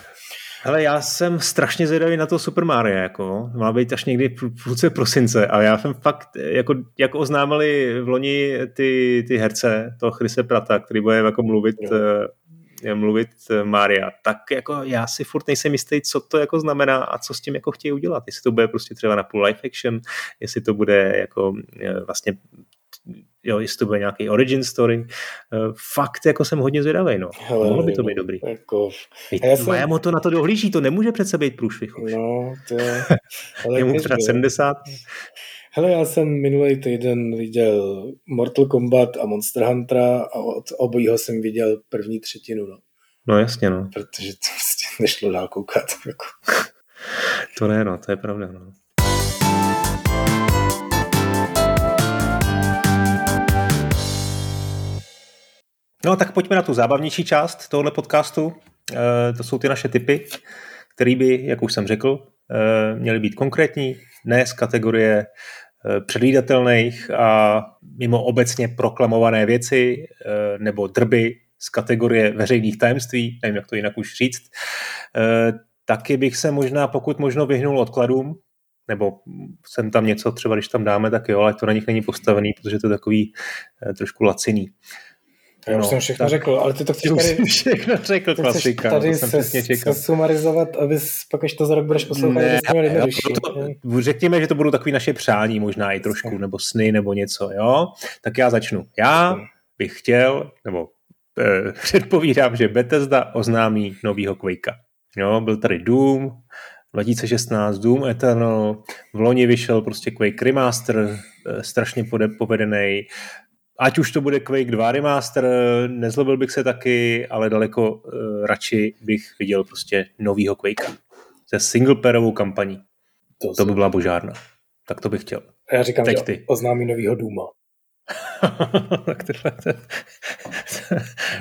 Ale já jsem strašně zvědavý na to Super Mario, jako. Má být až někdy v půlce prosince, ale já jsem fakt, jako, jako oznámili v loni ty, ty herce, toho Chrise Prata, který bude jako mluvit, jo. Uh, mluvit uh, Mária, tak jako já si furt nejsem jistý, co to jako znamená a co s tím jako chtějí udělat. Jestli to bude prostě třeba na půl live action, jestli to bude jako vlastně jo, jestli to bude nějaký origin story. Fakt jako jsem hodně zvědavý, no. Hele, Mohlo by to být dobrý. Jako, já jsem... to na to dohlíží, to nemůže přece být průšvih už. No, to je... Ale je mu třeba 70. Hele, já jsem minulý týden viděl Mortal Kombat a Monster Huntera a od obojího jsem viděl první třetinu, no. No jasně, no. Protože to prostě nešlo dál koukat. Jako. to ne, no, to je pravda, no. No tak pojďme na tu zábavnější část tohohle podcastu. E, to jsou ty naše typy, které by, jak už jsem řekl, e, měly být konkrétní, ne z kategorie e, předvídatelných a mimo obecně proklamované věci nebo drby z kategorie veřejných tajemství, nevím, jak to jinak už říct. Taky bych se možná, pokud možno, vyhnul odkladům, nebo jsem tam něco, třeba když tam dáme, tak jo, ale to na nich není postavený, protože to je takový trošku laciný. Já už no, jsem všechno tak, řekl, ale ty to chceš tady... všechno řekl, klasika. tady se, se sumarizovat, abys pak, až to za rok budeš poslouchat, ne, jo, to, řekněme, že to budou takový naše přání možná i trošku, nebo sny, nebo něco, jo? Tak já začnu. Já bych chtěl, nebo eh, předpovídám, že Bethesda oznámí novýho Quakea. Jo, byl tady Doom, 2016 Doom Eternal, v loni vyšel prostě Quake Remaster, eh, strašně povedený, ať už to bude Quake 2 remaster, nezlobil bych se taky, ale daleko uh, radši bych viděl prostě novýho Quakea. Se singleplayerovou kampaní. To, to by byla božárna. Tak to bych chtěl. A já říkám, Teď že ty. oznámí novýho Duma.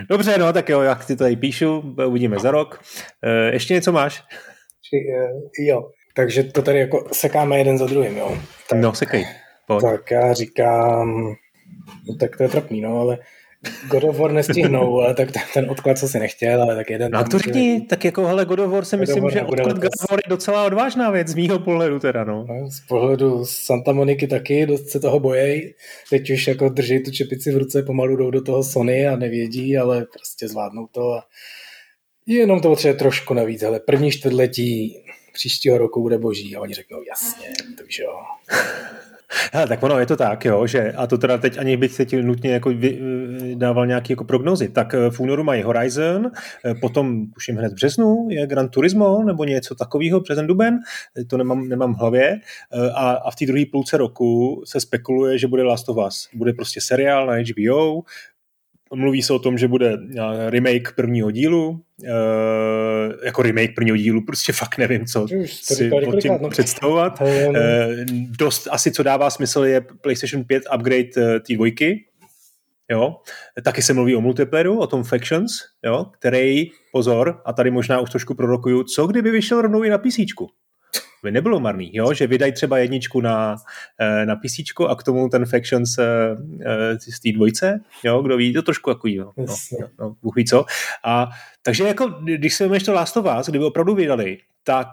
Dobře, no tak jo, jak ty tady píšu, uvidíme za rok. Uh, ještě něco máš? Uh, jo, takže to tady jako sekáme jeden za druhým, jo. Tak, no, sekej. Pojď. Tak já říkám No, tak to je trapný, no, ale God of War nestihnou, ale tak ten odklad co si nechtěl, ale tak jeden... No a to řekni, tak jako hele, God of War si God myslím, že odklad God of War je docela odvážná věc z mýho pohledu teda, no. no. Z pohledu Santa Moniky taky, dost se toho bojejí, teď už jako drží tu čepici v ruce, pomalu jdou do toho Sony a nevědí, ale prostě zvládnou to a jenom to potřebuje trošku navíc, ale první čtvrtletí příštího roku bude boží a oni řeknou jasně, takže jo. Hele, tak ono je to tak, jo, že a to teda teď ani bych se ti nutně jako vy, eh, dával nějaký jako prognozy. Tak eh, v únoru mají Horizon, eh, potom už jim hned v březnu je Gran Turismo nebo něco takového, březen duben, to nemám, nemám v hlavě. A, a v té druhé půlce roku se spekuluje, že bude Last of Us. Bude prostě seriál na HBO, Mluví se o tom, že bude remake prvního dílu, Uh, jako remake prvního dílu, prostě fakt nevím, co si pod tím no. představovat. Uh, dost asi, co dává smysl, je PlayStation 5 upgrade té dvojky, jo. Taky se mluví o multiplayeru, o tom Factions, jo, který, pozor, a tady možná už trošku prorokuju, co kdyby vyšel rovnou i na PC by nebylo marný, jo? že vydají třeba jedničku na, eh, na PC a k tomu ten Factions eh, eh, z té dvojce, jo? kdo ví, to trošku jako no, no, no, Bůh ví co. A, takže jako, když se to Last of Us, kdyby opravdu vydali, tak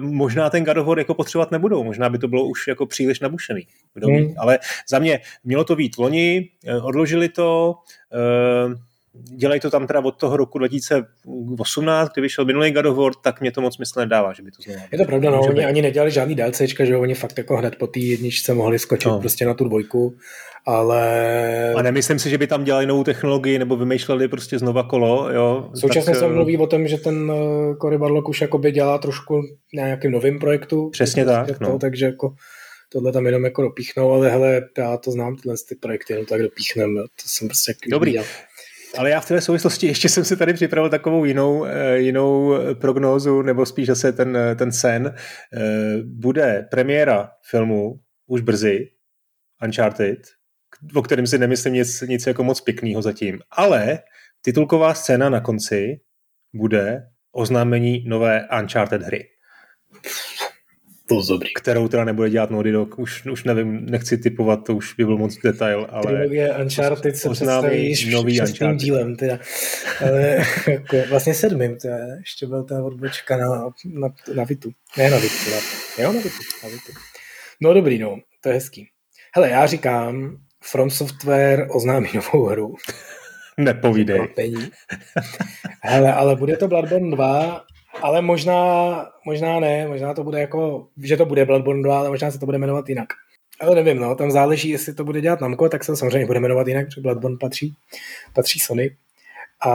možná ten God of War jako potřebovat nebudou. Možná by to bylo už jako příliš nabušený. Kdo hmm. ví. Ale za mě mělo to být loni, odložili to, dělají to tam teda od toho roku 2018, kdy vyšel minulý God of War, tak mě to moc smysl nedává, že by to znovu. Je to pravda, no, oni být. ani nedělali žádný DLCčka, že oni fakt jako hned po té jedničce mohli skočit no. prostě na tu dvojku, ale... A nemyslím si, že by tam dělali novou technologii nebo vymýšleli prostě znova kolo, jo. Současně tak... se eh, mluví o tom, že ten eh, Cory Barlock už jakoby dělá trošku na nějakým novým projektu. Přesně tak, to, no. Takže jako tohle tam jenom jako dopíchnou, ale hele, já to znám, tyhle ty projekty jenom tak dopíchnem, to jsem prostě Dobrý. Viděl. Ale já v té souvislosti ještě jsem si tady připravil takovou jinou, eh, jinou prognózu, nebo spíš zase ten, eh, ten sen. Eh, bude premiéra filmu už brzy, Uncharted, o kterém si nemyslím nic, nic jako moc pěkného zatím. Ale titulková scéna na konci bude oznámení nové Uncharted hry. To dobrý. Kterou teda nebude dělat Naughty Dog. Už, už nevím, nechci typovat, to už by byl moc detail, ale... Trilogie Uncharted se představí nový šestým dílem, teda. Ale jako, vlastně sedmým, teda. ještě byl ta odbočka na, na, na Vitu. Ne na Vitu, na, jo, na Vitu, na Vitu. No dobrý, no, to je hezký. Hele, já říkám, From Software oznámí novou hru. Nepovídej. Hele, ale bude to Bloodborne 2 ale možná, možná ne, možná to bude jako, že to bude Bloodborne 2, ale možná se to bude jmenovat jinak. Ale nevím, no, tam záleží, jestli to bude dělat Namco, tak se samozřejmě bude jmenovat jinak, protože Bloodborne patří, patří Sony. A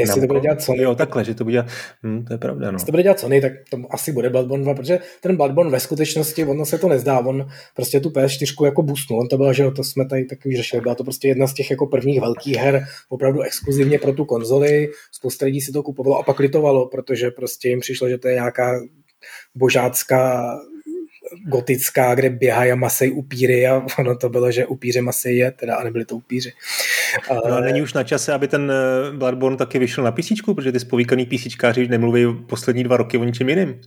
Jestli to bude dělat Sony. Jo, takhle, že to bude dělat, hm, to je pravda. No. Jestli to bude dělat Sony, tak to asi bude Bloodborne 2, protože ten Bloodborne ve skutečnosti, ono se to nezdá, on prostě tu PS4 jako boostnul, on to bylo, že to jsme tady taky řešili, byla to prostě jedna z těch jako prvních velkých her, opravdu exkluzivně pro tu konzoli, spousta lidí si to kupovalo a pak litovalo, protože prostě jim přišlo, že to je nějaká božácká gotická, kde běhají a masej upíry a ono to bylo, že upíře masej je, teda a nebyli to upíři. Ale... No a není už na čase, aby ten eh, Bloodborne taky vyšel na PC, protože ty spovíkaný PCčkáři nemluví poslední dva roky o ničem jiným.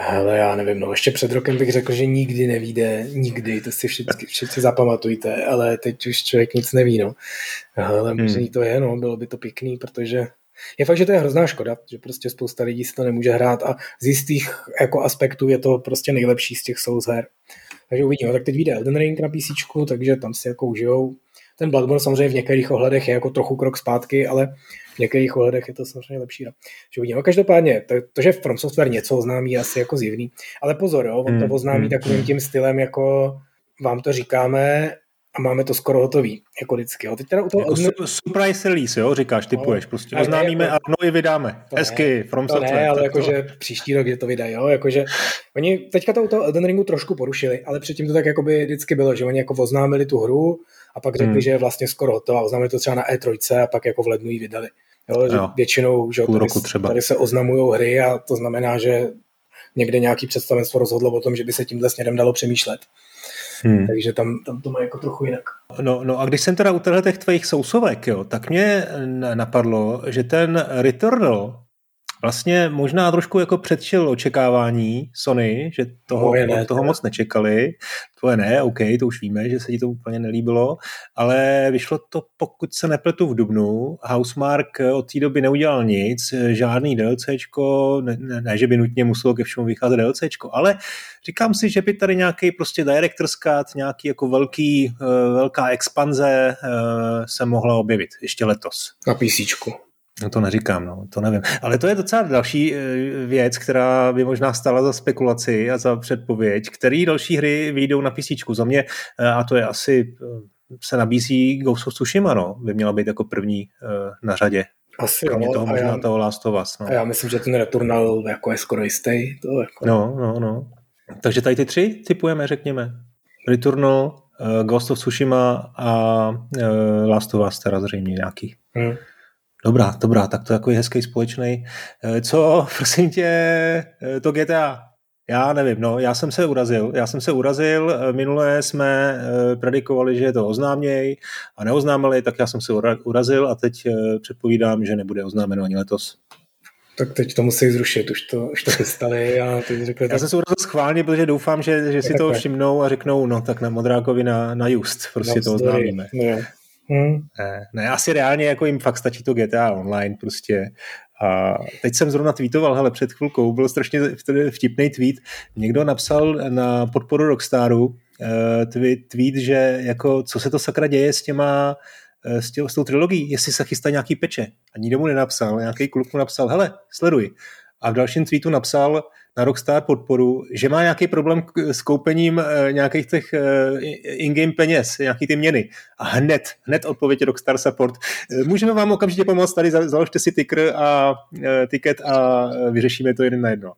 Hele, já nevím, no ještě před rokem bych řekl, že nikdy nevíde, nikdy, to si všichni, všichni zapamatujte, ale teď už člověk nic neví, no. Ale hmm. možný to je, no, bylo by to pěkný, protože je fakt, že to je hrozná škoda, že prostě spousta lidí si to nemůže hrát a z jistých jako aspektů je to prostě nejlepší z těch Souls her. Takže uvidíme. Tak teď vyjde Elden Ring na PC, takže tam si jako užijou. Ten Bloodborne samozřejmě v některých ohledech je jako trochu krok zpátky, ale v některých ohledech je to samozřejmě lepší. No. Že uvidíme. každopádně, to, to, že From Software něco oznámí, je asi jako zjevný. Ale pozor, jo, on to hmm, oznámí hmm, takovým tím stylem, jako vám to říkáme a máme to skoro hotový, jako vždycky. Jo. Teď teda u toho jako odne... surprise release, jo, říkáš, typuješ, no, prostě oznámíme jako, a no i vydáme. Hezky, ne, from to software. Ne, ale jakože příští rok je to vydají, jo, jakože oni teďka to u toho Elden Ringu trošku porušili, ale předtím to tak jako by vždycky bylo, že oni jako oznámili tu hru a pak řekli, hmm. že je vlastně skoro hotová, oznámili to třeba na E3 a pak jako v lednu ji vydali. Jo, že jo, většinou, že tady, roku třeba. tady se oznamují hry a to znamená, že někde nějaký představenstvo rozhodlo o tom, že by se tímhle směrem dalo přemýšlet. Hmm. Takže tam, tam to má jako trochu jinak. No, no a když jsem teda u těch tvých sousovek, jo, tak mě napadlo, že ten Returnal vlastně možná trošku jako předčil očekávání Sony, že toho, ne, toho moc nečekali. Tvoje ne, OK, to už víme, že se ti to úplně nelíbilo, ale vyšlo to, pokud se nepletu v Dubnu, Housemark od té doby neudělal nic, žádný DLCčko, ne, ne, ne že by nutně muselo ke všemu vycházet DLCčko, ale říkám si, že by tady nějaký prostě director's cut, nějaký jako velký, eh, velká expanze eh, se mohla objevit ještě letos. Na PC. No to neříkám, no, to nevím. Ale to je docela další eh, věc, která by možná stala za spekulaci a za předpověď, který další hry vyjdou na PC. Za mě, eh, a to je asi, eh, se nabízí Ghost of Tsushima, no, by měla být jako první na řadě. Asi Kromě jo, toho možná já, toho Last of Us. No. A já myslím, že ten Returnal jako je skoro jistý. To jako... No, no, no. Takže tady ty tři typujeme, řekněme. Returnal, Ghost of Tsushima a Last of Us teda zřejmě nějaký. Hmm. Dobrá, dobrá, tak to jako je hezký společný. Eh, co, prosím tě, eh, to GTA? Já nevím, no, já jsem se urazil, já jsem se urazil, eh, minule jsme predikovali, že je to oznáměj a neoznámili, tak já jsem se urazil a teď předpovídám, že nebude oznámeno ani letos. Tak teď to musí zrušit, už to, už to chystali a teď řekli... Já tak... jsem se urazil schválně, protože doufám, že, že si to všimnou a řeknou, no tak na Modrákovi na, na Just, prostě to oznámíme. No, Hmm. Ne, ne, asi reálně jako jim fakt stačí to GTA online prostě. A teď jsem zrovna tweetoval, hele, před chvilkou, byl strašně vtipný tweet. Někdo napsal na podporu Rockstaru uh, tweet, že jako, co se to sakra děje s těma eh, s, tě, s tou trilogií, jestli se chystá nějaký peče. A nikdo mu nenapsal, nějaký kluk mu napsal, hele, sleduj. A v dalším tweetu napsal, na Rockstar podporu, že má nějaký problém s koupením eh, nějakých těch eh, in-game peněz, nějaký ty měny. A hned, hned odpověď Rockstar Support. Eh, můžeme vám okamžitě pomoct, tady založte si ticker a ticket a vyřešíme to jeden na jedno.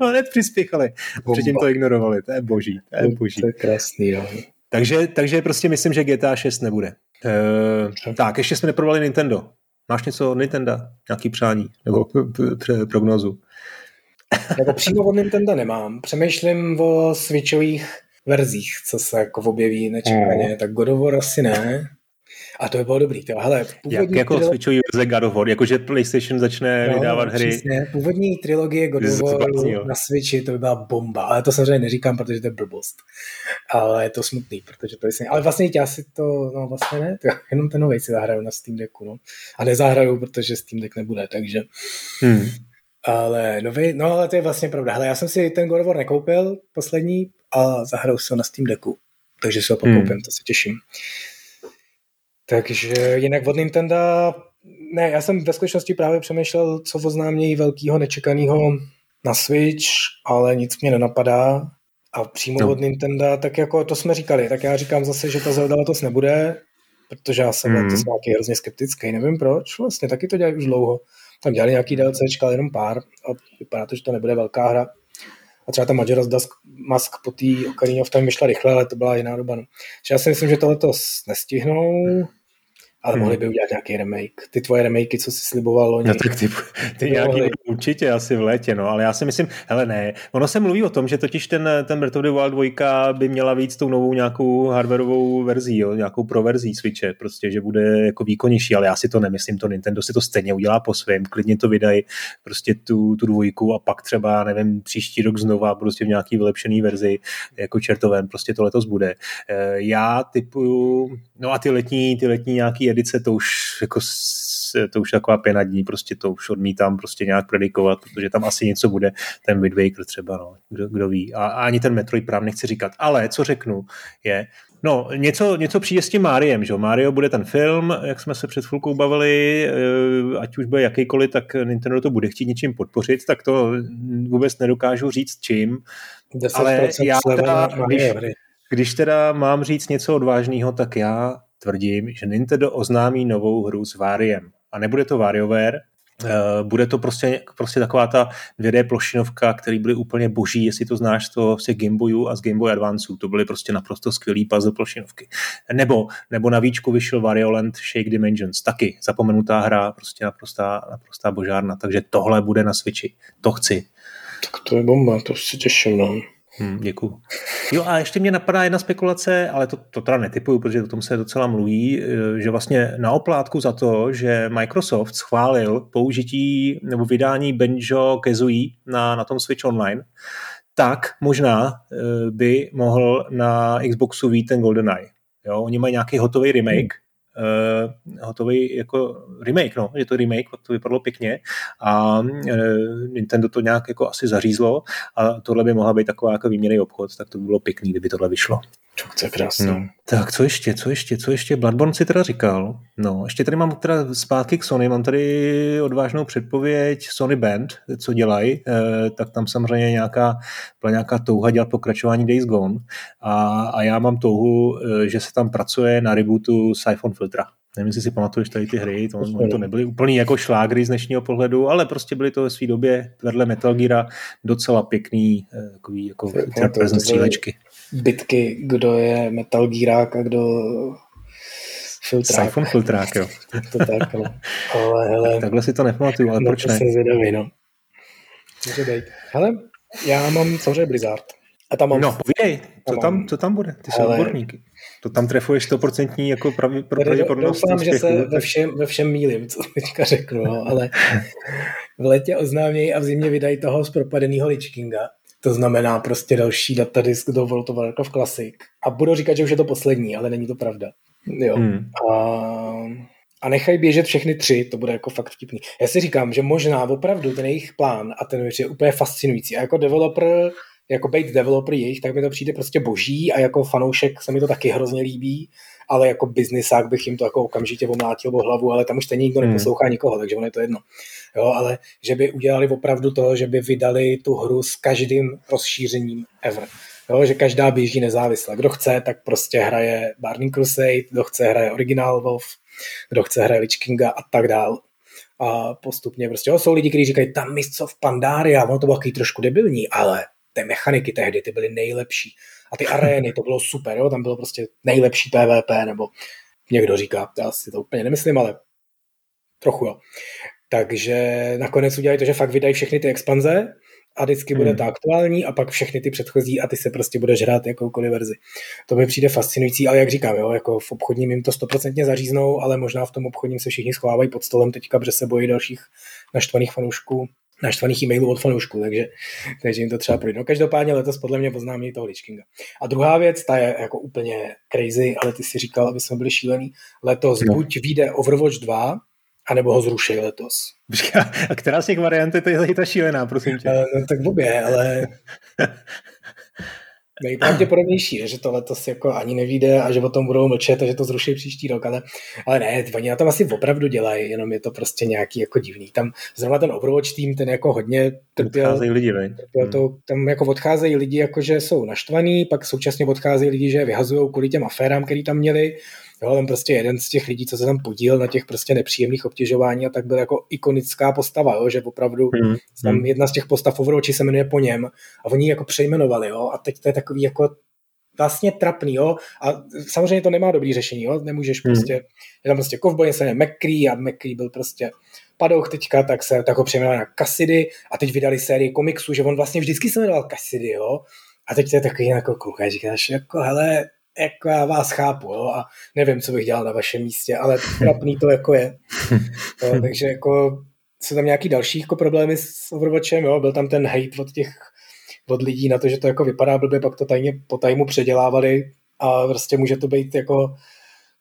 hned přispěchali. Předtím to ignorovali. To je boží. To je boží. To je krásný, jo. Takže, takže prostě myslím, že GTA 6 nebude. Uh, tak, ještě jsme neprobali Nintendo. Máš něco od Nintendo? Nějaký přání? Nebo prognozu? Jako přímo od Nintendo nemám. Přemýšlím o switchových verzích, co se jako objeví nečekaně. Mm. Tak God of War asi ne. A to by bylo dobrý. To, hele, Jak jako trilog... switchují verze God of War, jakože PlayStation začne no, vydávat hry. Přesně. Původní trilogie God of War na Switchi, to by byla bomba, ale to samozřejmě neříkám, protože to je blbost. Ale je to smutný, protože to je Ale vlastně já si to, no vlastně ne, to jenom ten novej si zahraju na Steam Decku, no. A nezahraju, protože Steam Deck nebude, takže... Hmm. Ale nový, no ale to je vlastně pravda. Hele, já jsem si ten God of War nekoupil poslední a si ho na Steam Decku. Takže si ho pokoupím, hmm. to se těším. Takže jinak od Nintendo, ne, já jsem ve skutečnosti právě přemýšlel, co oznámějí velkého nečekaného na Switch, ale nic mě nenapadá. A přímo no. od Nintendo, tak jako to jsme říkali, tak já říkám zase, že ta Zelda letos nebude, protože já jsem hmm. to nějaký hrozně skeptický, nevím proč, vlastně taky to dělají už dlouho. Tam dělali nějaký DLCčka, jenom pár a vypadá to, že to nebude velká hra. A třeba ta Majora's Mask po té Ocarina of Time vyšla rychle, ale to byla jiná doba. No. já si myslím, že to letos nestihnou, ale hmm. mohli by udělat nějaký remake. Ty tvoje remakey, co jsi sliboval loni. No tak ty, ty nějaký určitě asi v létě, no, ale já si myslím, hele ne, ono se mluví o tom, že totiž ten, ten Breath of the Wild 2 by měla víc tou novou nějakou hardwareovou verzí, jo, nějakou proverzí Switche, prostě, že bude jako výkonnější, ale já si to nemyslím, to Nintendo si to stejně udělá po svém, klidně to vydají prostě tu, tu dvojku a pak třeba, nevím, příští rok znova prostě v nějaký vylepšený verzi, jako čertovém, prostě to letos bude. Eh, já typuju, no a ty letní, ty letní nějaký edice, to už jako to už taková pěna dní, prostě to už odmítám prostě nějak predikovat, protože tam asi něco bude, ten Wind Waker třeba, no, kdo, kdo ví. A, a ani ten Metroid právě nechci říkat. Ale co řeknu je, No, něco, něco přijde s tím Máriem, že Mario bude ten film, jak jsme se před chvilkou bavili, eh, ať už bude jakýkoliv, tak Nintendo to bude chtít něčím podpořit, tak to vůbec nedokážu říct čím. Ale já teda, když, když teda mám říct něco odvážného, tak já tvrdím, že Nintendo oznámí novou hru s Variem. A nebude to WarioWare, Uh, bude to prostě, prostě taková ta 2D plošinovka, který byly úplně boží, jestli to znáš to z Game Boyu a z Game Boy Advance, to byly prostě naprosto skvělý puzzle plošinovky. Nebo, nebo na výčku vyšel Wario Land Shake Dimensions, taky zapomenutá hra, prostě naprostá, naprostá božárna, takže tohle bude na Switchi, to chci. Tak to je bomba, to si těším, no. Hmm, děkuju. Jo a ještě mě napadá jedna spekulace, ale to, to teda netypuju, protože o tom se docela mluví, eh, že vlastně na oplátku za to, že Microsoft schválil použití nebo vydání Benjo Kazooie na, na tom Switch Online, tak možná eh, by mohl na Xboxu vít ten GoldenEye. Jo, oni mají nějaký hotový remake, hotový jako remake, no, je to remake, to vypadalo pěkně a uh, Nintendo to nějak jako asi zařízlo a tohle by mohla být taková jako výměný obchod, tak to by bylo pěkný, kdyby tohle vyšlo. To je krásné. No. Tak co ještě, co ještě, co ještě? Bloodborne si teda říkal. No, ještě tady mám teda zpátky k Sony, mám tady odvážnou předpověď Sony Band, co dělají, eh, tak tam samozřejmě nějaká, byla nějaká touha dělat pokračování Days Gone a, a já mám touhu, eh, že se tam pracuje na rebootu Siphon Filtra. Nevím, jestli si pamatuješ tady ty hry, to, to nebyly úplný jako šlágry z dnešního pohledu, ale prostě byly to ve své době vedle Metal Gear docela pěkný eh, takový jako to, střílečky. Bitky, kdo je Metal Gearák a kdo filtrák. Siphon filtrák, jo. to tak, no. Ale, hele, Takhle si to nepamatuju, ale no, proč ne? zvědavý, no. Může být. Hele, já mám samozřejmě Blizzard. A tam mám... No, povídej, co tam, co tam bude? Ty jsou odborníky. To tam trefuješ 100% jako pravi, pro pravděpodobnost Doufám, že se ve všem, ve všem mílim, co teďka řeknu, no, ale v létě oznámějí a v zimě vydají toho z propadeného Lich Kinga. To znamená prostě další datadisk do World of Warcraft Classic. A budu říkat, že už je to poslední, ale není to pravda. Jo. Hmm. A, a nechají běžet všechny tři, to bude jako fakt vtipný. Já si říkám, že možná opravdu ten jejich plán a ten je úplně fascinující. A jako developer jako být developer jejich, tak mi to přijde prostě boží a jako fanoušek se mi to taky hrozně líbí, ale jako biznisák bych jim to jako okamžitě omlátil o hlavu, ale tam už stejně nikdo hmm. neposlouchá nikoho, takže ono je to jedno. Jo, ale že by udělali opravdu to, že by vydali tu hru s každým rozšířením ever. Jo, že každá běží nezávisle. Kdo chce, tak prostě hraje Burning Crusade, kdo chce, hraje Original WoW, kdo chce, hraje Lich Kinga a tak dál. A postupně prostě, jo, jsou lidi, kteří říkají, tam místo v Pandaria, ono to bylo trošku debilní, ale ty mechaniky tehdy, ty byly nejlepší. A ty arény, to bylo super, jo? tam bylo prostě nejlepší PvP, nebo někdo říká, já si to úplně nemyslím, ale trochu jo. Takže nakonec udělali to, že fakt vydají všechny ty expanze a vždycky bude hmm. ta aktuální a pak všechny ty předchozí a ty se prostě budeš hrát jakoukoliv verzi. To mi přijde fascinující, ale jak říkám, jo, jako v obchodním jim to stoprocentně zaříznou, ale možná v tom obchodním se všichni schovávají pod stolem teďka, protože se bojí dalších naštvaných fanoušků naštvaných e-mailů od fanoušků, takže, takže jim to třeba projde. No každopádně letos podle mě poznámí toho Lichkinga. A druhá věc, ta je jako úplně crazy, ale ty si říkal, aby jsme byli šílený. Letos no. buď vyjde Overwatch 2, anebo ho zruší letos. A která z těch variant je to ta šílená, prosím tě? Eh, no, tak blbě, ale Nejpravděpodobnější je, že to letos jako ani nevíde a že o tom budou mlčet a že to zruší příští rok, ale, ale ne, oni na tom asi opravdu dělají, jenom je to prostě nějaký jako divný. Tam zrovna ten Overwatch tým, ten jako hodně trpěl. Odcházejí lidi, trpěl to, hmm. tam jako odcházejí lidi, jako že jsou naštvaní, pak současně odcházejí lidi, že vyhazují kvůli těm aférám, který tam měli Jo, ten prostě jeden z těch lidí, co se tam podíl na těch prostě nepříjemných obtěžování a tak byl jako ikonická postava, jo, že opravdu mm, tam mm. jedna z těch postav Overwatchi se jmenuje po něm a oni jako přejmenovali, jo, a teď to je takový jako vlastně trapný, jo, a samozřejmě to nemá dobrý řešení, jo, nemůžeš mm. prostě, je tam prostě kovboj, se jmenuje McCree a McCree byl prostě padouch teďka, tak se tak ho přejmenovali na Cassidy a teď vydali sérii komiksů, že on vlastně vždycky se jmenoval Cassidy, jo, a teď to je takový jako kluk a říkáš, jako hele, jako já vás chápu, jo, a nevím, co bych dělal na vašem místě, ale trapný to jako je. Jo, takže jako jsou tam nějaký další jako problémy s Overwatchem, jo, byl tam ten hate od těch od lidí na to, že to jako vypadá blbě, pak to tajně po tajmu předělávali a prostě může to být jako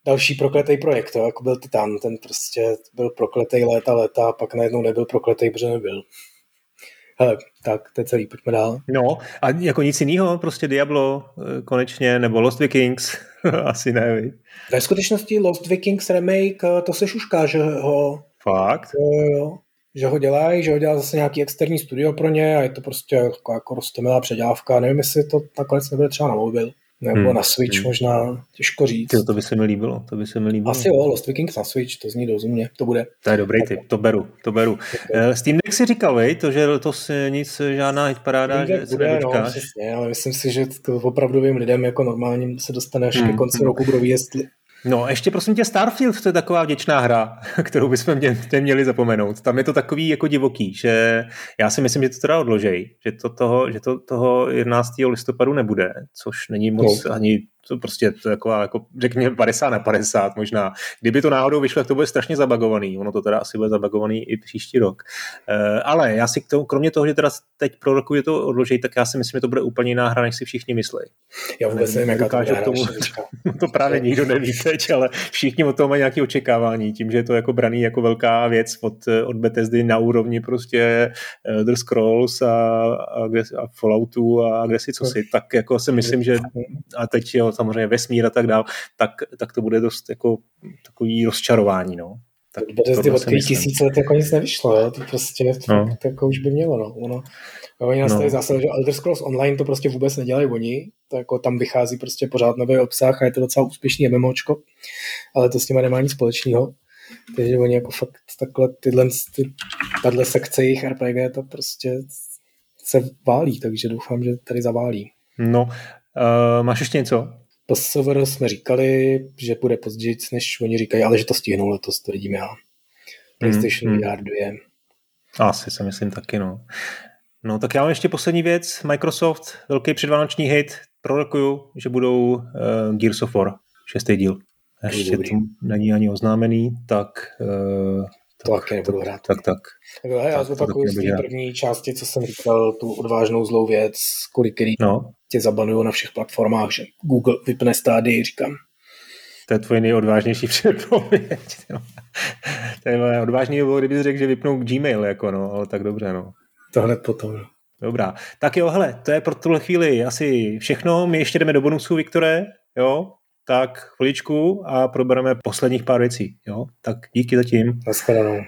další prokletý projekt, jo, jako byl Titan, ten prostě byl prokletý léta, léta a pak najednou nebyl prokletý, protože nebyl. Hele, tak to je celý, pojďme dál. No a jako nic jiného, prostě Diablo eh, konečně, nebo Lost Vikings, asi ne, vy. Ve skutečnosti Lost Vikings remake, eh, to se šušká, že ho... Fakt? Jo, jo, že ho dělají, že ho dělá zase nějaký externí studio pro ně a je to prostě jako, jako roztomilá předělávka. Nevím, jestli to nakonec nebude třeba na mobil. Nebo hmm. na Switch hmm. možná, těžko říct. Ty, to by se mi líbilo, to by se mi líbilo. Asi jo, Lost Vikings na Switch, to zní rozumně, to bude. To je dobrý typ, to beru, to beru. Okay. Steam Deck si říkal, vej, to, že to se nic, žádná hitparáda, že se bude, no, přesně, ale myslím si, že to opravdovým lidem jako normálním se dostane až hmm. ke konci roku, budou jestli No, ještě prosím tě Starfield, to je taková vděčná hra, kterou bychom mě, měli zapomenout. Tam je to takový jako divoký, že já si myslím, že to teda odložej, že to toho, že to toho 11. listopadu nebude, což není moc no. ani to prostě to jako, jako řekněme 50 na 50 možná. Kdyby to náhodou vyšlo, tak to bude strašně zabagovaný. Ono to teda asi bude zabagovaný i příští rok. E, ale já si k tomu, kromě toho, že teda teď pro roku je to odloží, tak já si myslím, že to bude úplně jiná hra, než si všichni myslí. Já vůbec nevím, jaká to, tomu, to právě nikdo neví teď, ale všichni o tom mají nějaké očekávání, tím, že je to jako braný jako velká věc od, od Bethesdy na úrovni prostě The Scrolls a, a, a Falloutu a kde si co si, tak jako si myslím, že a teď jo, samozřejmě vesmír a tak dál, tak, tak to bude dost jako takový rozčarování, no. Tak Bethesdy od tisíc let jako nic nevyšlo, jo? to prostě no. to jako už by mělo, no. Ono, oni nastavili no. zásadu, že Elder Scrolls Online to prostě vůbec nedělají oni, to jako tam vychází prostě pořád nový obsah a je to docela úspěšný MMOčko, ale to s nimi nemá nic společného. Takže oni jako fakt takhle tyhle, ty, tato sekce jejich RPG to prostě se válí, takže doufám, že tady zaválí. No, uh, máš ještě něco? Passover jsme říkali, že bude později, než oni říkají, ale že to stihnou letos, to vidím já. PlayStation mm, VR 2. Asi si myslím taky, no. No tak já mám ještě poslední věc. Microsoft, velký předvánoční hit, prorokuju, že budou uh, Gears of War, šestý díl. Ještě to není ani oznámený, tak uh, to taky nebudu hrát. Tak, tak. tak já zopakuju z té první části, co jsem říkal, tu odvážnou zlou věc, kvůli který no. Tě zabanuju na všech platformách, že Google vypne stády, říkám. To je tvoje nejodvážnější předpověď. to je odvážný bylo, kdybys řekl, že vypnou Gmail, jako no, ale tak dobře, no. To hned potom. Dobrá. Tak jo, hele, to je pro tuhle chvíli asi všechno. My ještě jdeme do bonusů, Viktore, jo? tak chviličku a probereme posledních pár věcí. Jo? Tak díky zatím. Naschledanou.